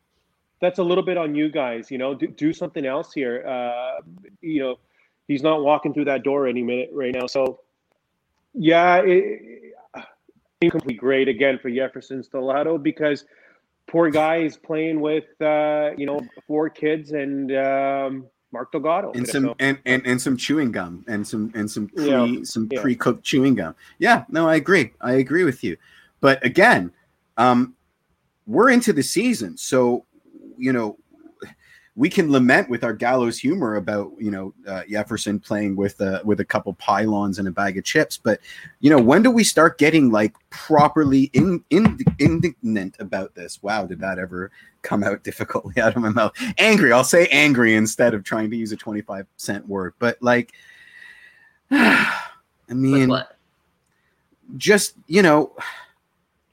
that's a little bit on you guys. You know, do, do something else here. Uh, you know, he's not walking through that door any minute right now. So, yeah, it, incomplete grade again for Jefferson Soteldo because poor guy is playing with uh, you know four kids and um, Mark Delgado. And some and, and, and some chewing gum and some and some pre Yeah. some Yeah. pre cooked chewing gum. Yeah, no, I agree. I agree with you. But again, um, we're into the season, so you know we can lament with our gallows humor about you know uh, Jefferson playing with uh, with a couple pylons and a bag of chips. But you know when do we start getting like properly in, in, indignant about this? Wow, did that ever come out difficultly out of my mouth? Angry. I'll say angry instead of trying to use a twenty five cent word. But like, I With mean, what? just you know.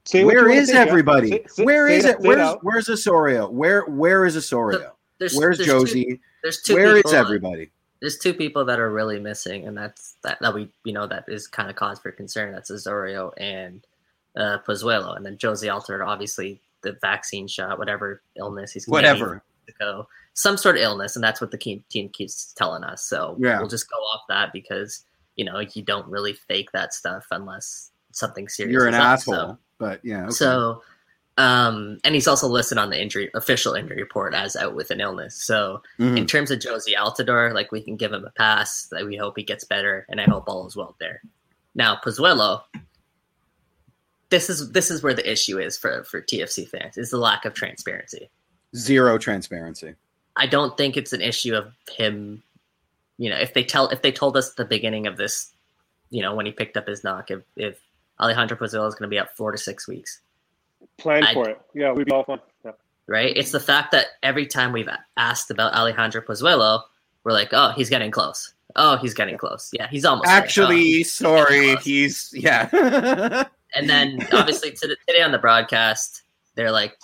Say what you Where wanna is say, Jeff. everybody? Say- say- Where say is it- it? Where's out. where's Osorio? Where where is Osorio? There's, Where's there's Two, Jozy? there's two Where is everybody? There's two people that are really missing, and that's that, that we you know that is kind of cause for concern. That's Osorio and uh, Pozuelo, and then Jozy Alter, obviously the vaccine shot, whatever illness he's Whatever. go, some sort of illness, and that's what the team, team keeps telling us. So Yeah. we'll just go off that because you know you don't really fake that stuff unless something serious. You're an asshole. So, but yeah. okay. so Um, and he's also listed on the injury official injury report as out with an illness. So Mhm. in terms of Jozy Altidore, like we can give him a pass. That we hope he gets better, and I hope all is well there. Now Pozuelo, this is this is where the issue is for for TFC fans is the lack of transparency. Zero transparency. I don't think it's an issue of him. You know, if they tell if they told us at the beginning of this, you know, when he picked up his knock, if if Alejandro Pozuelo is going to be out four to six weeks, Plan I- for it. Yeah, we'd be all fun. Yeah. right? It's the fact that every time we've asked about Alejandro Pozuelo, we're like, oh, he's getting close. Oh, he's getting close. Yeah, he's almost there. Oh, Actually, sorry, close. he's yeah. and then obviously today on the broadcast, they're like,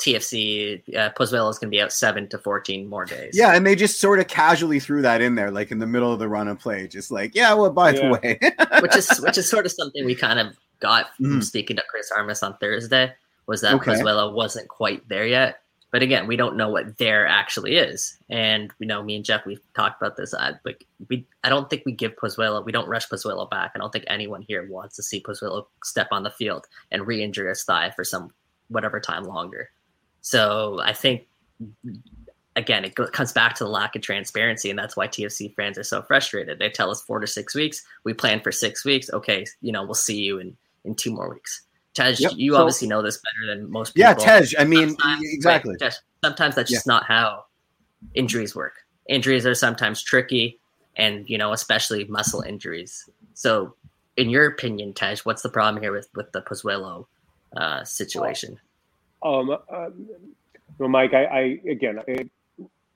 TFC uh, Pozuelo is going to be out seven to fourteen more days. yeah, and they just sort of casually threw that in there, like in the middle of the run of play, just like, yeah, well, by Yeah. the way, which is which is sort of something we kind of got from Mhm. speaking to Chris Armas on Thursday was that Okay. Pozuelo wasn't quite there yet. But again, we don't know what there actually is, and you know, me and Jeff we've talked about this. I, like we, I don't think we give Pozuelo, we don't rush Pozuelo back. I don't think anyone here wants to see Pozuelo step on the field and re-injure his thigh for some whatever time longer. So I think again, it comes back to the lack of transparency, and that's why TFC fans are so frustrated. They tell us four to six weeks. We plan for six weeks. Okay, you know, we'll see you in in two more weeks. Tej, Yep. you So- obviously know this better than most people. yeah, Tej. I mean, Sometimes- exactly. wait, Tej, sometimes that's just not how injuries work. Injuries are sometimes tricky, and you know, especially muscle injuries. So, in your opinion, Tej, what's the problem here with with the Pozuelo uh, situation? Um, uh, no, Mike, I, I again, I,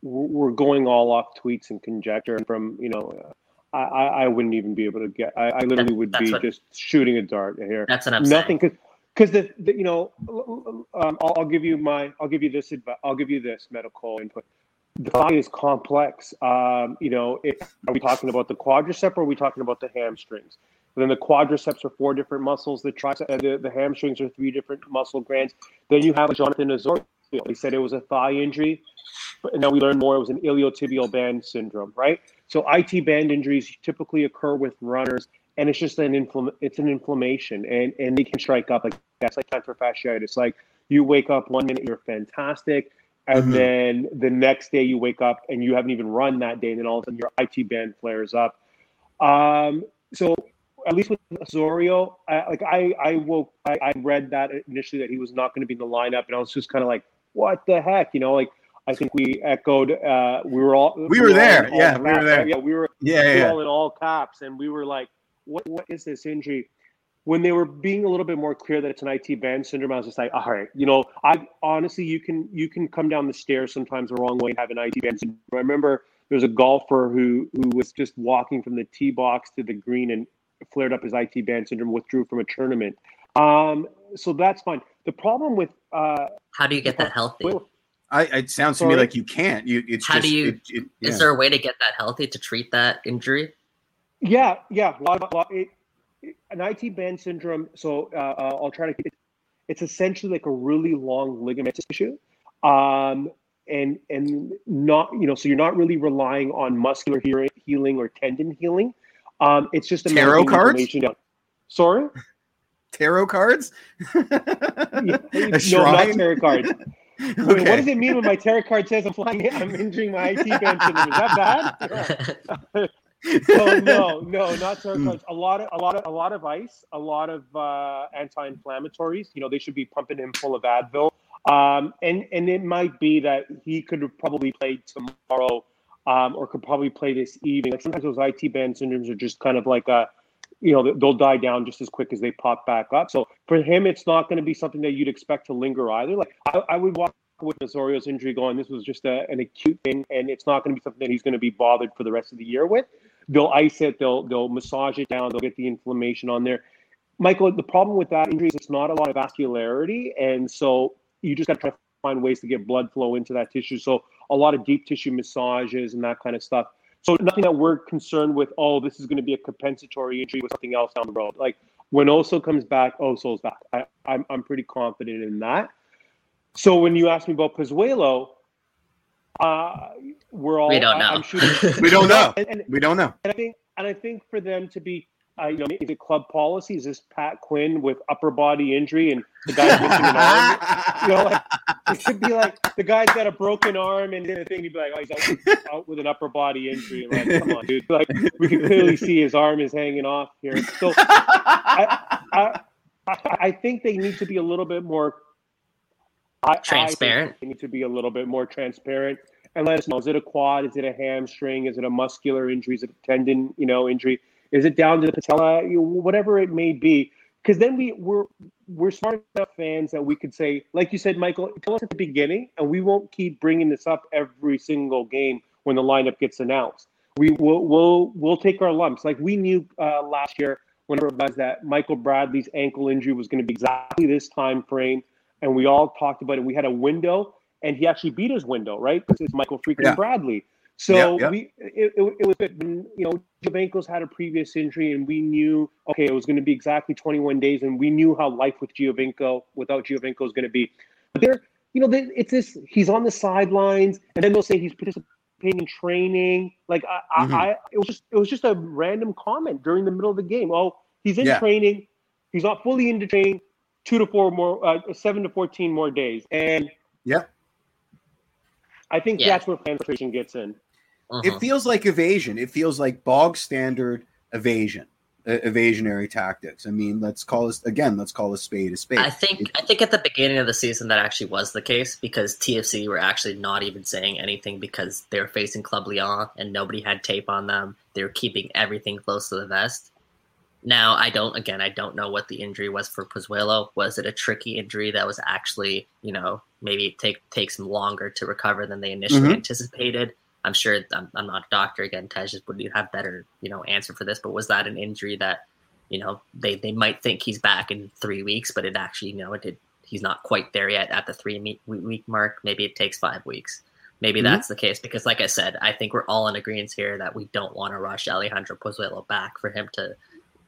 we're going all off tweets and conjecture, and from you know, uh, I, I I wouldn't even be able to get. I, I literally That- would be what- just shooting a dart here. That's what I'm Nothing, saying. Because the, the you know, um, I'll, I'll give you my, I'll give you this advice. I'll give you this medical input. The thigh is complex. Um, you know, it, are we talking about the quadricep or are we talking about the hamstrings? then the quadriceps are four different muscles. The tricep, the, the hamstrings are three different muscle glands. Then you have Jonathan Osorio. He said it was a thigh injury, but now we learned more. It was an iliotibial band syndrome, right? So IT band injuries typically occur with runners, and it's just an inflam- It's an inflammation, and and they can strike up like that's like plantar fasciitis. Like you wake up one minute you're fantastic, and Mhm. then the next day you wake up and you haven't even run that day, and then all of a sudden your IT band flares up. Um, so at least with Osorio, I, like I I woke I, I read that initially that he was not going to be in the lineup, and I was just kind of like, what the heck, you know, like. I think we echoed. Uh, we were all. We were all there. Yeah, we were there. Yeah, we were Yeah, we yeah, yeah. all in all caps, and we were like, "What? What is this injury?" When they were being a little bit more clear that it's an IT band syndrome, I was just like, "All right, you know, I honestly, you can you can come down the stairs sometimes the wrong way and have an IT band syndrome." I remember there's a golfer who who was just walking from the tee box to the green and flared up his IT band syndrome, withdrew from a tournament. Um, so that's fine. The problem with uh, How do you get that healthy? well, I, it sounds to me like you can't. You, it's How just, do you- It, it, yeah. Is there a way to get that healthy to treat that injury? Yeah, yeah. A lot of, lot, it, it- an IT band syndrome. So uh, uh, I'll try to keep it. It's essentially like a really long ligament tissue, um, and and not you know. So you're not really relying on muscular healing, healing or tendon healing. Um, it's just a Tarot managing cards? down. Sorry, tarot cards? Yeah, a no, not tarot cards. Wait. What does it mean when my tarot card says I'm flying? I'm injuring my IT band syndrome? Is that bad? oh no, no, not tarot Mm. A lot of, a lot of, a lot of ice, a lot of uh, anti-inflammatories. You know, they should be pumping him full of Advil. Um, and and it might be that he could have probably played tomorrow, um, or could probably play this evening. Like sometimes those IT band syndromes are just kind of like a, you know, they'll die down just as quick as they pop back up. So for him, it's not going to be something that you'd expect to linger either. Like I, I would walk with Osorio's injury going, this was just a, an acute thing, and it's not going to be something that he's going to be bothered for the rest of the year with. They'll ice it, they'll they'll massage it down, they'll get the inflammation on there. Michael, the problem with that injury is it's not a lot of vascularity, and so you just got to try to find ways to get blood flow into that tissue. So a lot of deep tissue massages and that kind of stuff. So nothing that we're concerned with. Oh, this is going to be a compensatory injury with something else down the road. Like when Oso comes back, Oso's back. I, I'm I'm pretty confident in that. So when you ask me about Pozuelo, uh, we're all We don't know. I'm shooting. We don't know. And, and, We don't know. and I think and I think for them to be uh, you know, is it club policy? Is this Pat Quinn with upper body injury and the guy's missing an arm? You know, like it could be like the guy's got a broken arm and the thing. You'd be like, oh, he's out, out with an upper body injury. Like, come on, dude. Like we can clearly see his arm is hanging off here. So I, I, I think they need to be a little bit more transparent. they need to be a little bit more transparent and let us know: is it a quad? Is it a hamstring? Is it a muscular injury? Is it a tendon? You know, injury? Is it down to the patella? You know, whatever it may be. Because then we we're we're smart enough fans that we could say, like you said, Michael, tell us at the beginning, and we won't keep bringing this up every single game when the lineup gets announced. We will we'll we'll take our lumps. Like we knew uh, last year, whenever it was that Michael Bradley's ankle injury was going to be exactly this time frame, and we all talked about it. We had a window, and he actually beat his window, right? Because it's Michael freaking yeah. Bradley. So we it, it, it was you know Giovinco's had a previous injury and we knew okay it was going to be exactly 21 days and we knew how life with Giovinco without Giovinco is going to be. But there you know it's this he's on the sidelines and then they'll say he's participating in training. Like I, mm-hmm. I, it was just it was just a random comment during the middle of the game. Oh he's in yeah. training, he's not fully into training. Two to four more, uh, seven to 14 more days, and yeah. I think yeah. that's where fan frustration gets in. Uh-huh. It feels like evasion. It feels like bog standard evasion, uh, evasionary tactics. I mean, let's call this again. Let's call a spade a spade. I think. It, I think at the beginning of the season that actually was the case because TFC were actually not even saying anything because they were facing Club Leon and nobody had tape on them. They were keeping everything close to the vest. Now I don't. Again, I don't know what the injury was for Pozuelo. Was it a tricky injury that was actually, you know, maybe take takes him longer to recover than they initially mm-hmm. anticipated? I'm sure I'm, I'm, not a doctor again. Tej would you have better, you know, answer for this. But was that an injury that, you know, they they might think he's back in three weeks, but it actually, you know, it did. He's not quite there yet at the three week mark. Maybe it takes five weeks. Maybe mm-hmm. that's the case because, like I said, I think we're all in agreement here that we don't want to rush Alejandro Pozuelo back for him to,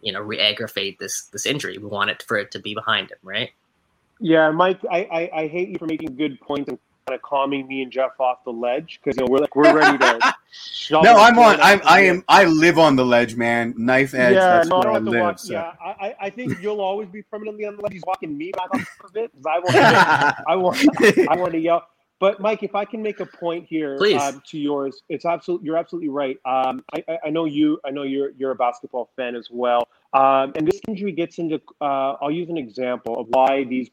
you know, re-aggravate this this injury. We want it for it to be behind him, right? Yeah, Mike, I, I, I hate you for making good points and kind of calming me and Jeff off the ledge because you know we're like we're ready to. no, I'm on. I'm. I am. I live on the ledge, man. Knife edge. Yeah, that's no, where I, I live. Walk, so. Yeah, I, I think you'll always be permanently on the ledge. He's walking me back off of it I want. To, I want. I want to yell. But Mike, if I can make a point here um, to yours, it's absolutely you're absolutely right. Um, I, I, know you. I know you're you're a basketball fan as well. Um, and this injury gets into. Uh, I'll use an example of why these.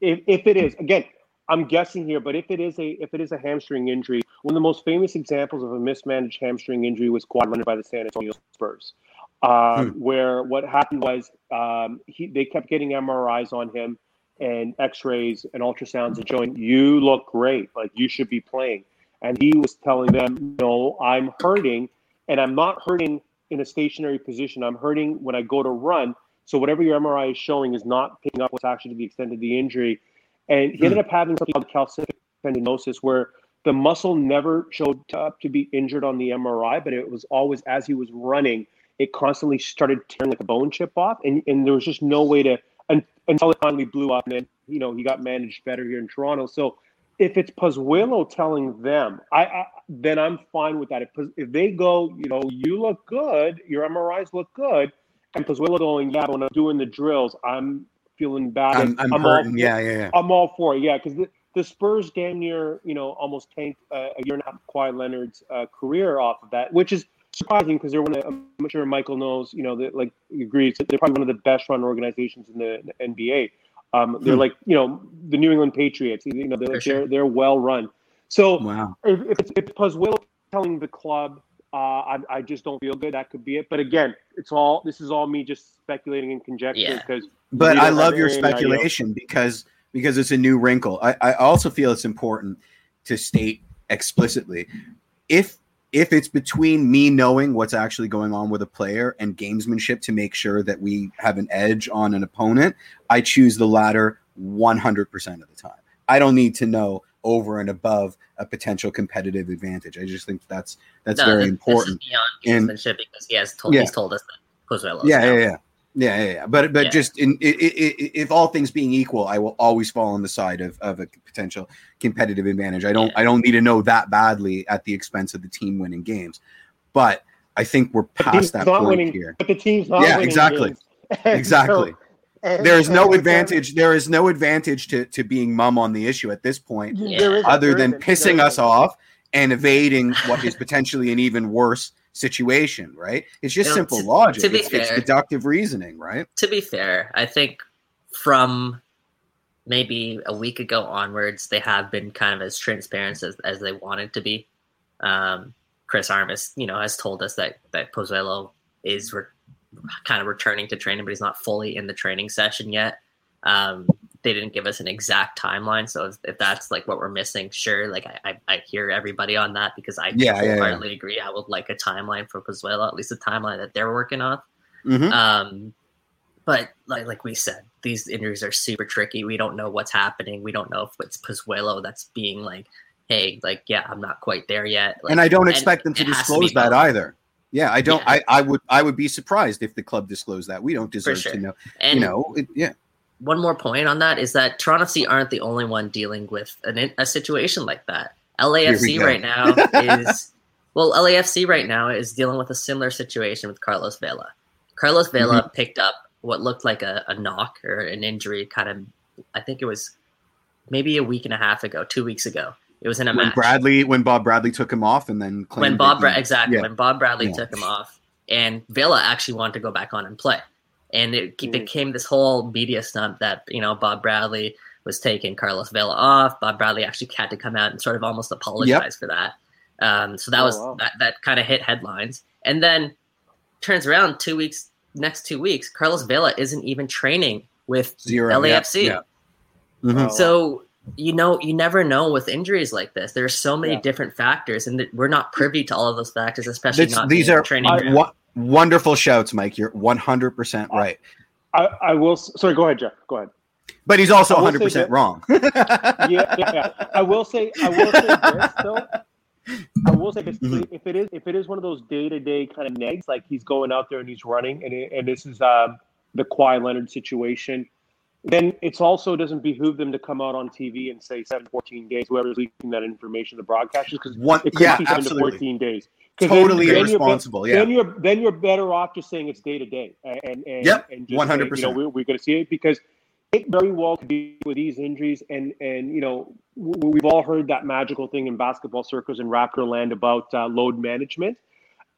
If, if it is again, I'm guessing here, but if it is a if it is a hamstring injury, one of the most famous examples of a mismanaged hamstring injury was Kawhi Leonard by the San Antonio Spurs, um, hmm. where what happened was um, he they kept getting MRIs on him and X-rays and ultrasounds and showing you look great, like you should be playing, and he was telling them, no, I'm hurting, and I'm not hurting in a stationary position. I'm hurting when I go to run. So whatever your MRI is showing is not picking up what's actually the extent of the injury and he ended up having something called calcific tendinosis, where the muscle never showed up to be injured on the MRI, but it was always as he was running, it constantly started tearing like a bone chip off, and, and there was just no way to and, until it finally blew up, and then you know he got managed better here in Toronto. So if it's Pozuelo telling them, I, I then I'm fine with that. If, if they go, you know, you look good, your MRIs look good, and Pozuelo going, yeah, when I'm doing the drills, I'm feeling bad. I'm, I'm, I'm hurting. All, yeah, yeah, yeah. I'm all for it. Yeah, because the, the Spurs damn near, you know, almost tanked uh, a year and a half of Kawhi Leonard's uh, career off of that, which is surprising because they're one of, I'm sure Michael knows, you know, that like agrees that they're probably one of the best run organizations in the, the NBA. Um, they're hmm. like, you know, the New England Patriots. You know, they're sure. they're, they're well run. So wow. if, if, if Pozuelo telling the club uh, I, I, just don't feel good. That could be it. But again, it's all this is all me just speculating and conjecture because. Yeah. But I love your speculation because because it's a new wrinkle. I, I also feel it's important to state explicitly if if it's between me knowing what's actually going on with a player and gamesmanship to make sure that we have an edge on an opponent, I choose the latter 100% of the time. I don't need to know over and above a potential competitive advantage. I just think that's that's no, very important. Beyond gamesmanship because he has told yeah. he's told us that. Yeah, yeah, yeah. Yeah, yeah, yeah, but but yeah. just in it, it, it, if all things being equal, I will always fall on the side of, of a potential competitive advantage. I don't yeah. I don't need to know that badly at the expense of the team winning games. But I think we're past that point winning, here. But the team's not Yeah, winning exactly. games. Exactly. So- There is no advantage. There is no advantage to to being mum on the issue at this point, Yeah. Other than pissing us off and evading what is potentially an even worse situation. Right? It's just You know, simple to- logic. to be it's, it's deductive reasoning, right? to be fair, I think from maybe a week ago onwards, they have been kind of as transparent as, as they wanted to be. Um, Chris Armas, you know, has told us that that Pozuelo is re- kind of returning to training, but he's not fully in the training session yet. Um, they didn't give us an exact timeline, so if, that's like what we're missing, sure. Like I, I, I hear everybody on that because I Yeah, yeah, yeah. agree. I would like a timeline for Pozuelo, at least a timeline that they're working on. Mhm. Um, but like like we said, these injuries are super tricky. We don't know what's happening. We don't know if it's Pozuelo that's being like, "Hey, like, yeah, I'm not quite there yet." Like, and I don't expect them to has to disclose that both. either. Yeah, I don't. Yeah. I, I would. I would be surprised if the club disclosed that. We don't deserve sure. to know. And you know. It, yeah. One more point on that is that Toronto FC aren't the only one dealing with an, a situation like that. LAFC right now is well, LAFC right now is dealing with a similar situation with Carlos Vela. Carlos Vela Mm-hmm. picked up what looked like a, a knock or an injury, kind of. I think it was maybe a week and a half ago, two weeks ago. It was in a When match Bradley, when Bob Bradley took him off, and then when Bob Bra- exactly yeah. when Bob Bradley Yeah. took him off, and Vela actually wanted to go back on and play, and it Mm. became this whole media stunt that you know Bob Bradley was taking Carlos Vela off. Bob Bradley actually had to come out and sort of almost apologize for that. Um, so that Oh, was wow. that that kind of hit headlines, and then turns around two weeks next two weeks, Carlos Vela isn't even training with Zero, LAFC. yeah, yeah. Mhm. Oh, So you know, you never know with injuries like this. There's so many Yeah. different factors, and we're not privy to all of those factors, especially That's- not these are training. I- wonderful shouts, Mike. You're 100 percent right. I, I will. Sorry, go ahead, Jeff. Go ahead. But he's also 100% that- wrong. yeah, yeah, yeah. I will say, I will say this though. I will say this: Mhm. if it is, if it is one of those day-to-day kind of negs, like he's going out there and he's running, and it, and this is um, the Kawhi Leonard situation, then it's also doesn't behoove them to come out on TV and say 7 to 14 days. Whoever's leaking that information, the broadcasters, because One, it could yeah, be seven absolutely. to 14 days. Totally then- then irresponsible. Yeah. Then you're then you're better off just saying it's day to day and and Yep, 100%. saying, You know, we're, we're going to see it because it very well could be with these injuries and and you know we've all heard that magical thing in basketball circles in Raptor land about uh, load management.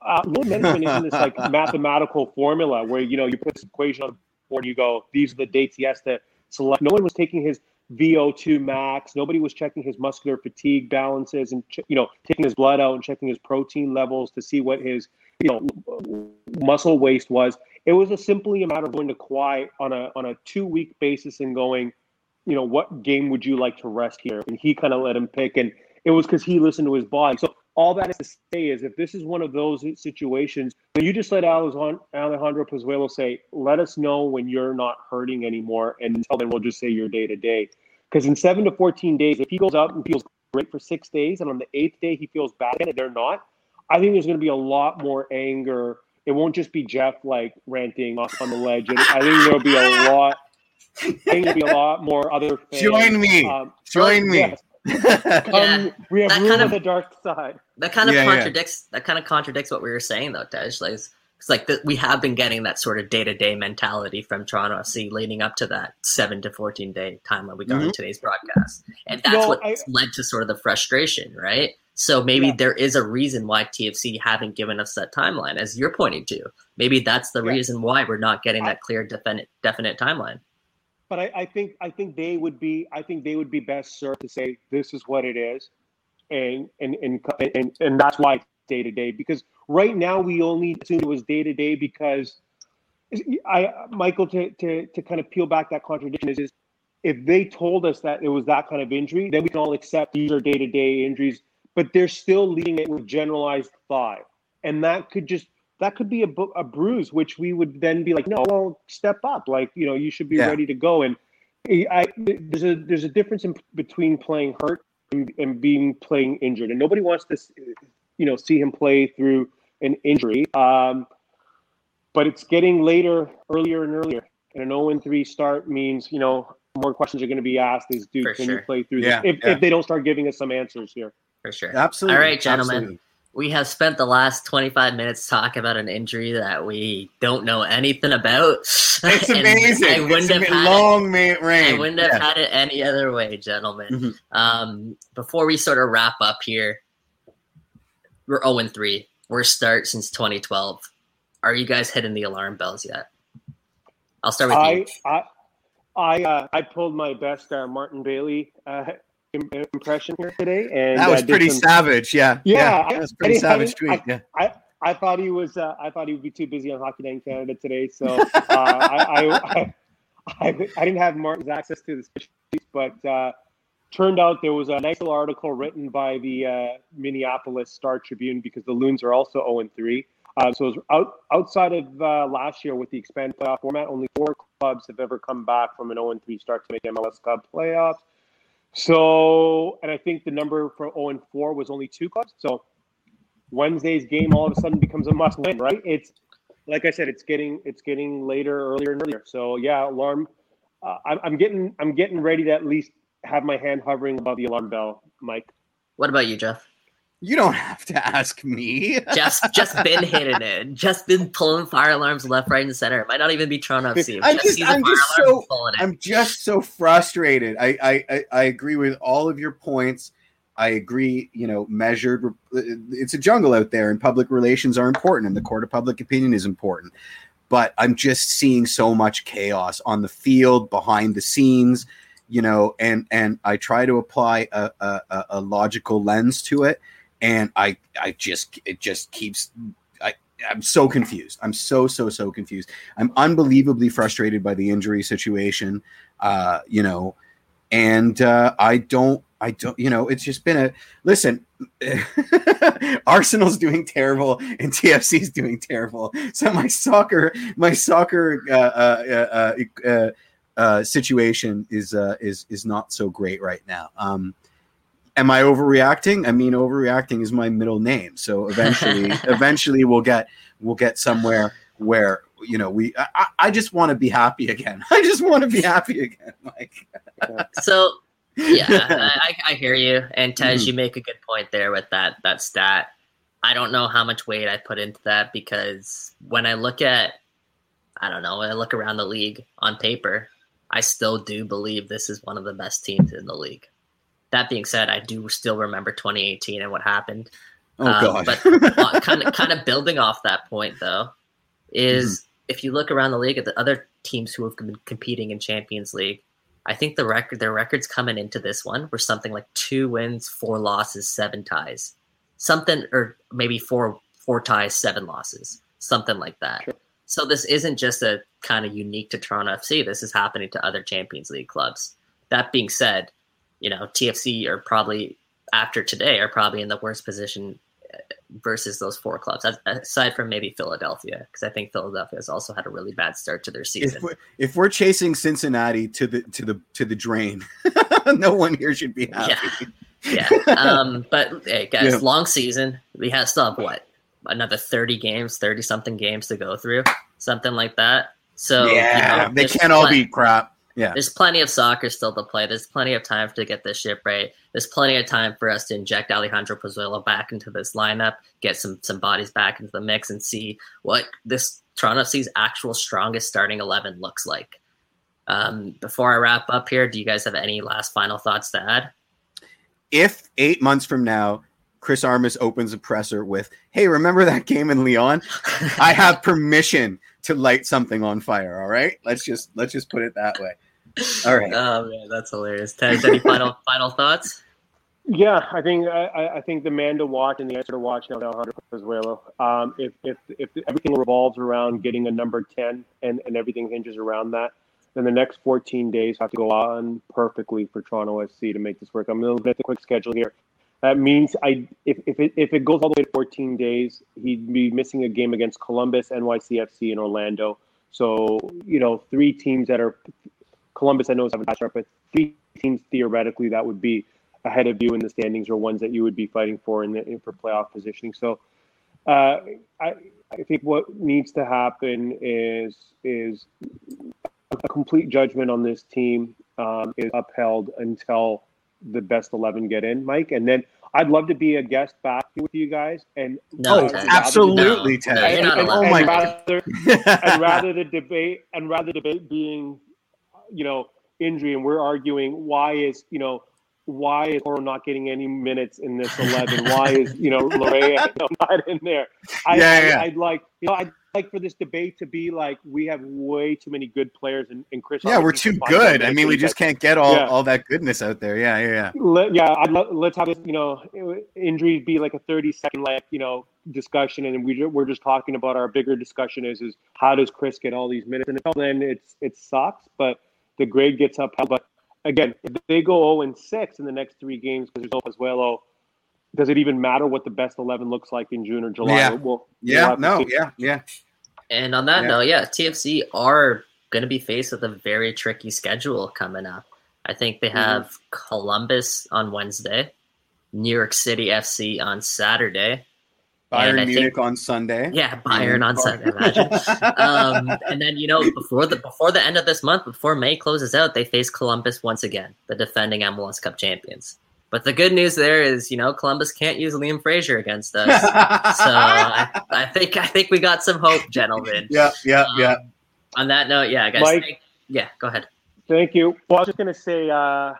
Uh, load management isn't this like mathematical formula where you know you put this equation on the board, you go these are the dates he has to select. No one was taking his VO2 max. Nobody was checking his muscular fatigue balances and you know taking his blood out and checking his protein levels to see what his you know muscle waste was. It was a simply a matter of going to Kawhi on a on a two week basis and going, you know, what game would you like to rest here? And he kind of let him pick, and it was because he listened to his body. So all that is to say is, if this is one of those situations, then you just let Alejandro, Alejandro Pozuelo say, "Let us know when you're not hurting anymore," and until then, we'll just say you're day to day. Because in seven to fourteen days, if he goes out and feels great for six days, and on the eighth day he feels bad and they're not, I think there's going to be a lot more anger. It won't just be Jeff like ranting off on the ledge. And I think there'll be a lot. I think there'll be a lot more other. Fans. Join me. Um, Join me. yes, Yeah. come, we have That room kind on of- the dark side. That kind of Yeah, yeah. contradicts. That kind of contradicts what we were saying, though, Tej. Like, it's it's like that we have been getting that sort of day to day mentality from Toronto FC leading up to that seven to fourteen day timeline we got in Mhm. today's broadcast, and that's No, what I- led to sort of the frustration, right? So maybe Yeah. there is a reason why TFC haven't given us that timeline, as you're pointing to. Maybe that's the Yeah. reason why we're not getting I- that clear, definite, definite timeline. But I, I think I think they would be I think they would be best served to say this is what it is, and and and and, and that's why it's day to day. Because right now we only assumed it was day to day because I Michael to, to to kind of peel back that contradiction is, is if they told us that it was that kind of injury, then we can all accept these are day to day injuries. But they're still leading it with generalized thigh, and that could just that could be a, bu- a bruise, which we would then be like, no, well, step up, like you know, you should be Yeah. ready to go. And I, there's a there's a difference in between playing hurt and, and being playing injured, and nobody wants to, you know, see him play through an injury. Um, but it's getting later, earlier and earlier, and an 0 3 start means you know more questions are going to be asked. Is dude, For can sure. you play through Yeah, this? If, yeah. if they don't start giving us some answers here. For sure. Absolutely. All right, gentlemen. absolutely. We have spent the last 25 minutes talking about an injury that we don't know anything about. It's amazing. I wouldn't it's have had long it, rain. I wouldn't have yeah. had it any other way, gentlemen. Mm-hmm. Um, before we sort of wrap up here, we're 0 3. Worst start since 2012. Are you guys hitting the alarm bells yet? I'll start with I, you. I, I, uh, I pulled my best uh, Martin Bailey uh, impression here today, and that was pretty some, savage. Yeah, yeah, yeah that was pretty I, savage tweet. I, yeah. I, I thought he was. Uh, I thought he would be too busy on Hockey Night in Canada today, so uh, I, I, I, I, didn't have Martin's access to the spreadsheets, but uh, turned out there was a nice little article written by the uh, Minneapolis Star Tribune because the Loons are also zero and three. Uh, so out, outside of uh, last year with the expanded playoff format, only four clubs have ever come back from an 0 and 3 start to make MLS Cup playoffs. So, and I think the number for 0 and 4 was only two clubs. So Wednesday's game all of a sudden becomes a must win, right? It's like I said, it's getting it's getting later, earlier and earlier. So yeah, alarm. Uh, I'm, I'm getting I'm getting ready to at least have my hand hovering above the alarm bell, Mike. What about you, Jeff? You don't have to ask me. just just been hitting it. Just been pulling fire alarms left, right, and center. It might not even be Toronto FC. I'm just, I'm just so I'm just so frustrated. I, I I agree with all of your points. I agree. You know, measured. Uh, it's a jungle out there, and public relations are important, and the court of public opinion is important. But I'm just seeing so much chaos on the field, behind the scenes. You know, and and I try to apply a, a, a logical lens to it and I I just it just keeps I I'm so confused. I'm so so so confused. I'm unbelievably frustrated by the injury situation. Uh, you know, and uh, I don't I don't you know it's just been a listen. Arsenal's doing terrible and TFC's doing terrible. So my soccer my soccer uh, uh, uh, uh, uh situation is is is not so great right now. Um, am I overreacting? I mean, overreacting is my middle name. So eventually, eventually we'll get we'll get somewhere where you know we. I, I just want to be happy again. I just want to be happy again. Like so. Yeah, I, I, hear you, and Tej, mm-hmm. you make a good point there with that that stat. I don't know how much weight I put into that because when I look at, I don't know, when I look around the league on paper, I still do believe this is one of the best teams in the league. That being said, I do still remember 2018 and what happened. Oh um, god! but kind of kind of building off that point though is mm-hmm. if you look around the league at the other teams who have been competing in Champions League, I think the record their records coming into this one were something like two wins, four losses, seven ties, something or maybe four four ties, seven losses, something like that. Sure. So this isn't just a kind of unique to Toronto FC. This is happening to other Champions League clubs. That being said, you know, TFC are probably after today are probably in the worst position uh, versus those four clubs, aside from maybe Philadelphia, because I think Philadelphia has also had a really bad start to their season. If we're, if we're chasing Cincinnati to the to the to the drain, no one here should be happy. Yeah, yeah. um, but hey, guys, yeah. long season. We have still have what another thirty games, thirty something games to go through, something like that. So yeah, you know, they can't all be crap. Yeah. There's plenty of soccer still to play. There's plenty of time to get this ship right. There's plenty of time for us to inject Alejandro Pozuelo back into this lineup, get some some bodies back into the mix, and see what this Toronto FC's actual strongest starting eleven looks like. Um, before I wrap up here, do you guys have any last final thoughts to add? If eight months from now Chris Armas opens a presser with, "Hey, remember that game in León? I have permission to light something on fire." All right, let's just let's just put it that way. All right. Oh man, that's hilarious. Ted, any final final thoughts? Yeah, I think I, I, think the man to watch and the answer to watch now is Alejandro Pozuelo. Um, if if if everything revolves around getting a number ten and and everything hinges around that, then the next 14 days have to go on perfectly for Toronto FC to make this work. I'm going to look at the quick schedule here. That means I if if it, if it goes all the way to 14 days, he'd be missing a game against Columbus, NYCFC, and Orlando. So you know, three teams that are Columbus, I know is have a matchup, but three teams theoretically that would be ahead of you in the standings or ones that you would be fighting for in the for playoff positioning. So uh, I I think what needs to happen is is a complete judgment on this team um, is upheld until the best 11 get in, Mike. And then I'd love to be a guest back with you guys, and No, oh, Ted. absolutely, No. Ted. No, you're and, oh my and god. rather, and rather the debate and rather the debate being, you know, injury, and we're arguing why is you know why is Auro not getting any minutes in this eleven? Why is you know Laryea not in there? I, Yeah, yeah. I, would like you know I'd like for this debate to be like we have way too many good players, and, and Chris. yeah, we're too good. I mean, we just can't get all, Yeah. all that goodness out there. Yeah, yeah, yeah. let, yeah, I'd lo- let's have this, you know, injuries be like a 30 second, like, you know, discussion. And we we're just talking about our bigger discussion is, is how does Chris get all these minutes? And until then it's, it sucks, but the grade gets up. But again, if they go 0 and 6 in the next three games, because there's no Pozuelo, does it even matter what the best 11 looks like in June or July? Yeah. We'll, we'll Yeah, no, see. yeah, yeah. And on that Yeah. note, yeah, TFC are going to be faced with a very tricky schedule coming up. I think they Mm-hmm. have Columbus on Wednesday, New York City FC on Saturday. Bayern And Munich think- on Sunday. Yeah, Bayern on Sunday. Imagine. um, and then you know before the before the end of this month, before May closes out, they face Columbus once again, the defending MLS Cup champions. But the good news there is, you know, Columbus can't use Liam Fraser against us. so I, I think I think we got some hope, gentlemen. yeah, yeah, yeah. Um, On that note, yeah, guys. Mike? thank- yeah, go ahead. Thank you. Well, I was just going to say, uh,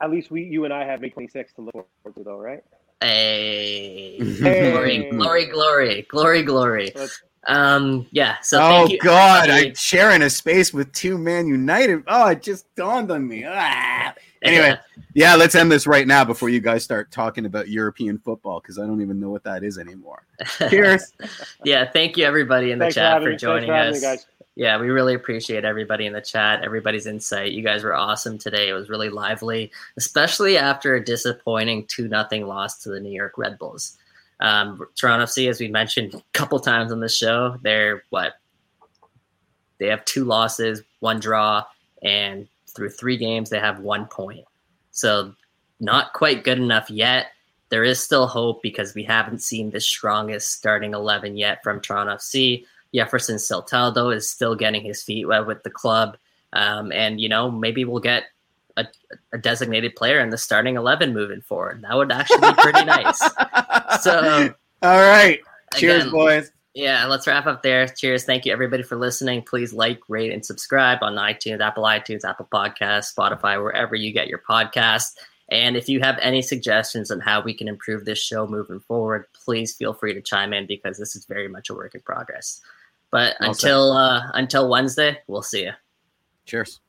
at least we, you and I have May 26th to look forward to, though, right? Hey, Hey. glory, glory, glory, glory, glory. Let's- Um, yeah. So oh thank you. God. I'm sharing a space with two Man United. Oh, it just dawned on me. Ah. Anyway, yeah, let's end this right now before you guys start talking about European football because I don't even know what that is anymore. Cheers. yeah, thank you everybody in the Thanks for chat having for me. Thanks joining for Yeah, we really appreciate everybody in the chat, everybody's insight. You guys were awesome today. It was really lively, especially after a disappointing 2 nothing loss to the New York Red Bulls. Um, Toronto FC, as we mentioned a couple times on the show, they're what? They have two losses, one draw, and through three games, they have one point. So, not quite good enough yet. There is still hope because we haven't seen the strongest starting 11 yet from Toronto FC. Jefferson Soteldo is still getting his feet wet with the club. Um, and, you know, maybe we'll get a, a designated player in the starting 11 moving forward. That would actually be pretty nice. So, all right. Cheers, again, boys. yeah, let's wrap up there. Cheers. Thank you, everybody, for listening. Please like, rate, and subscribe on iTunes, Apple iTunes, Apple Podcasts, Spotify, wherever you get your podcasts. And if you have any suggestions on how we can improve this show moving forward, please feel free to chime in because this is very much a work in progress. But until uh, until Wednesday, we'll see you. Cheers.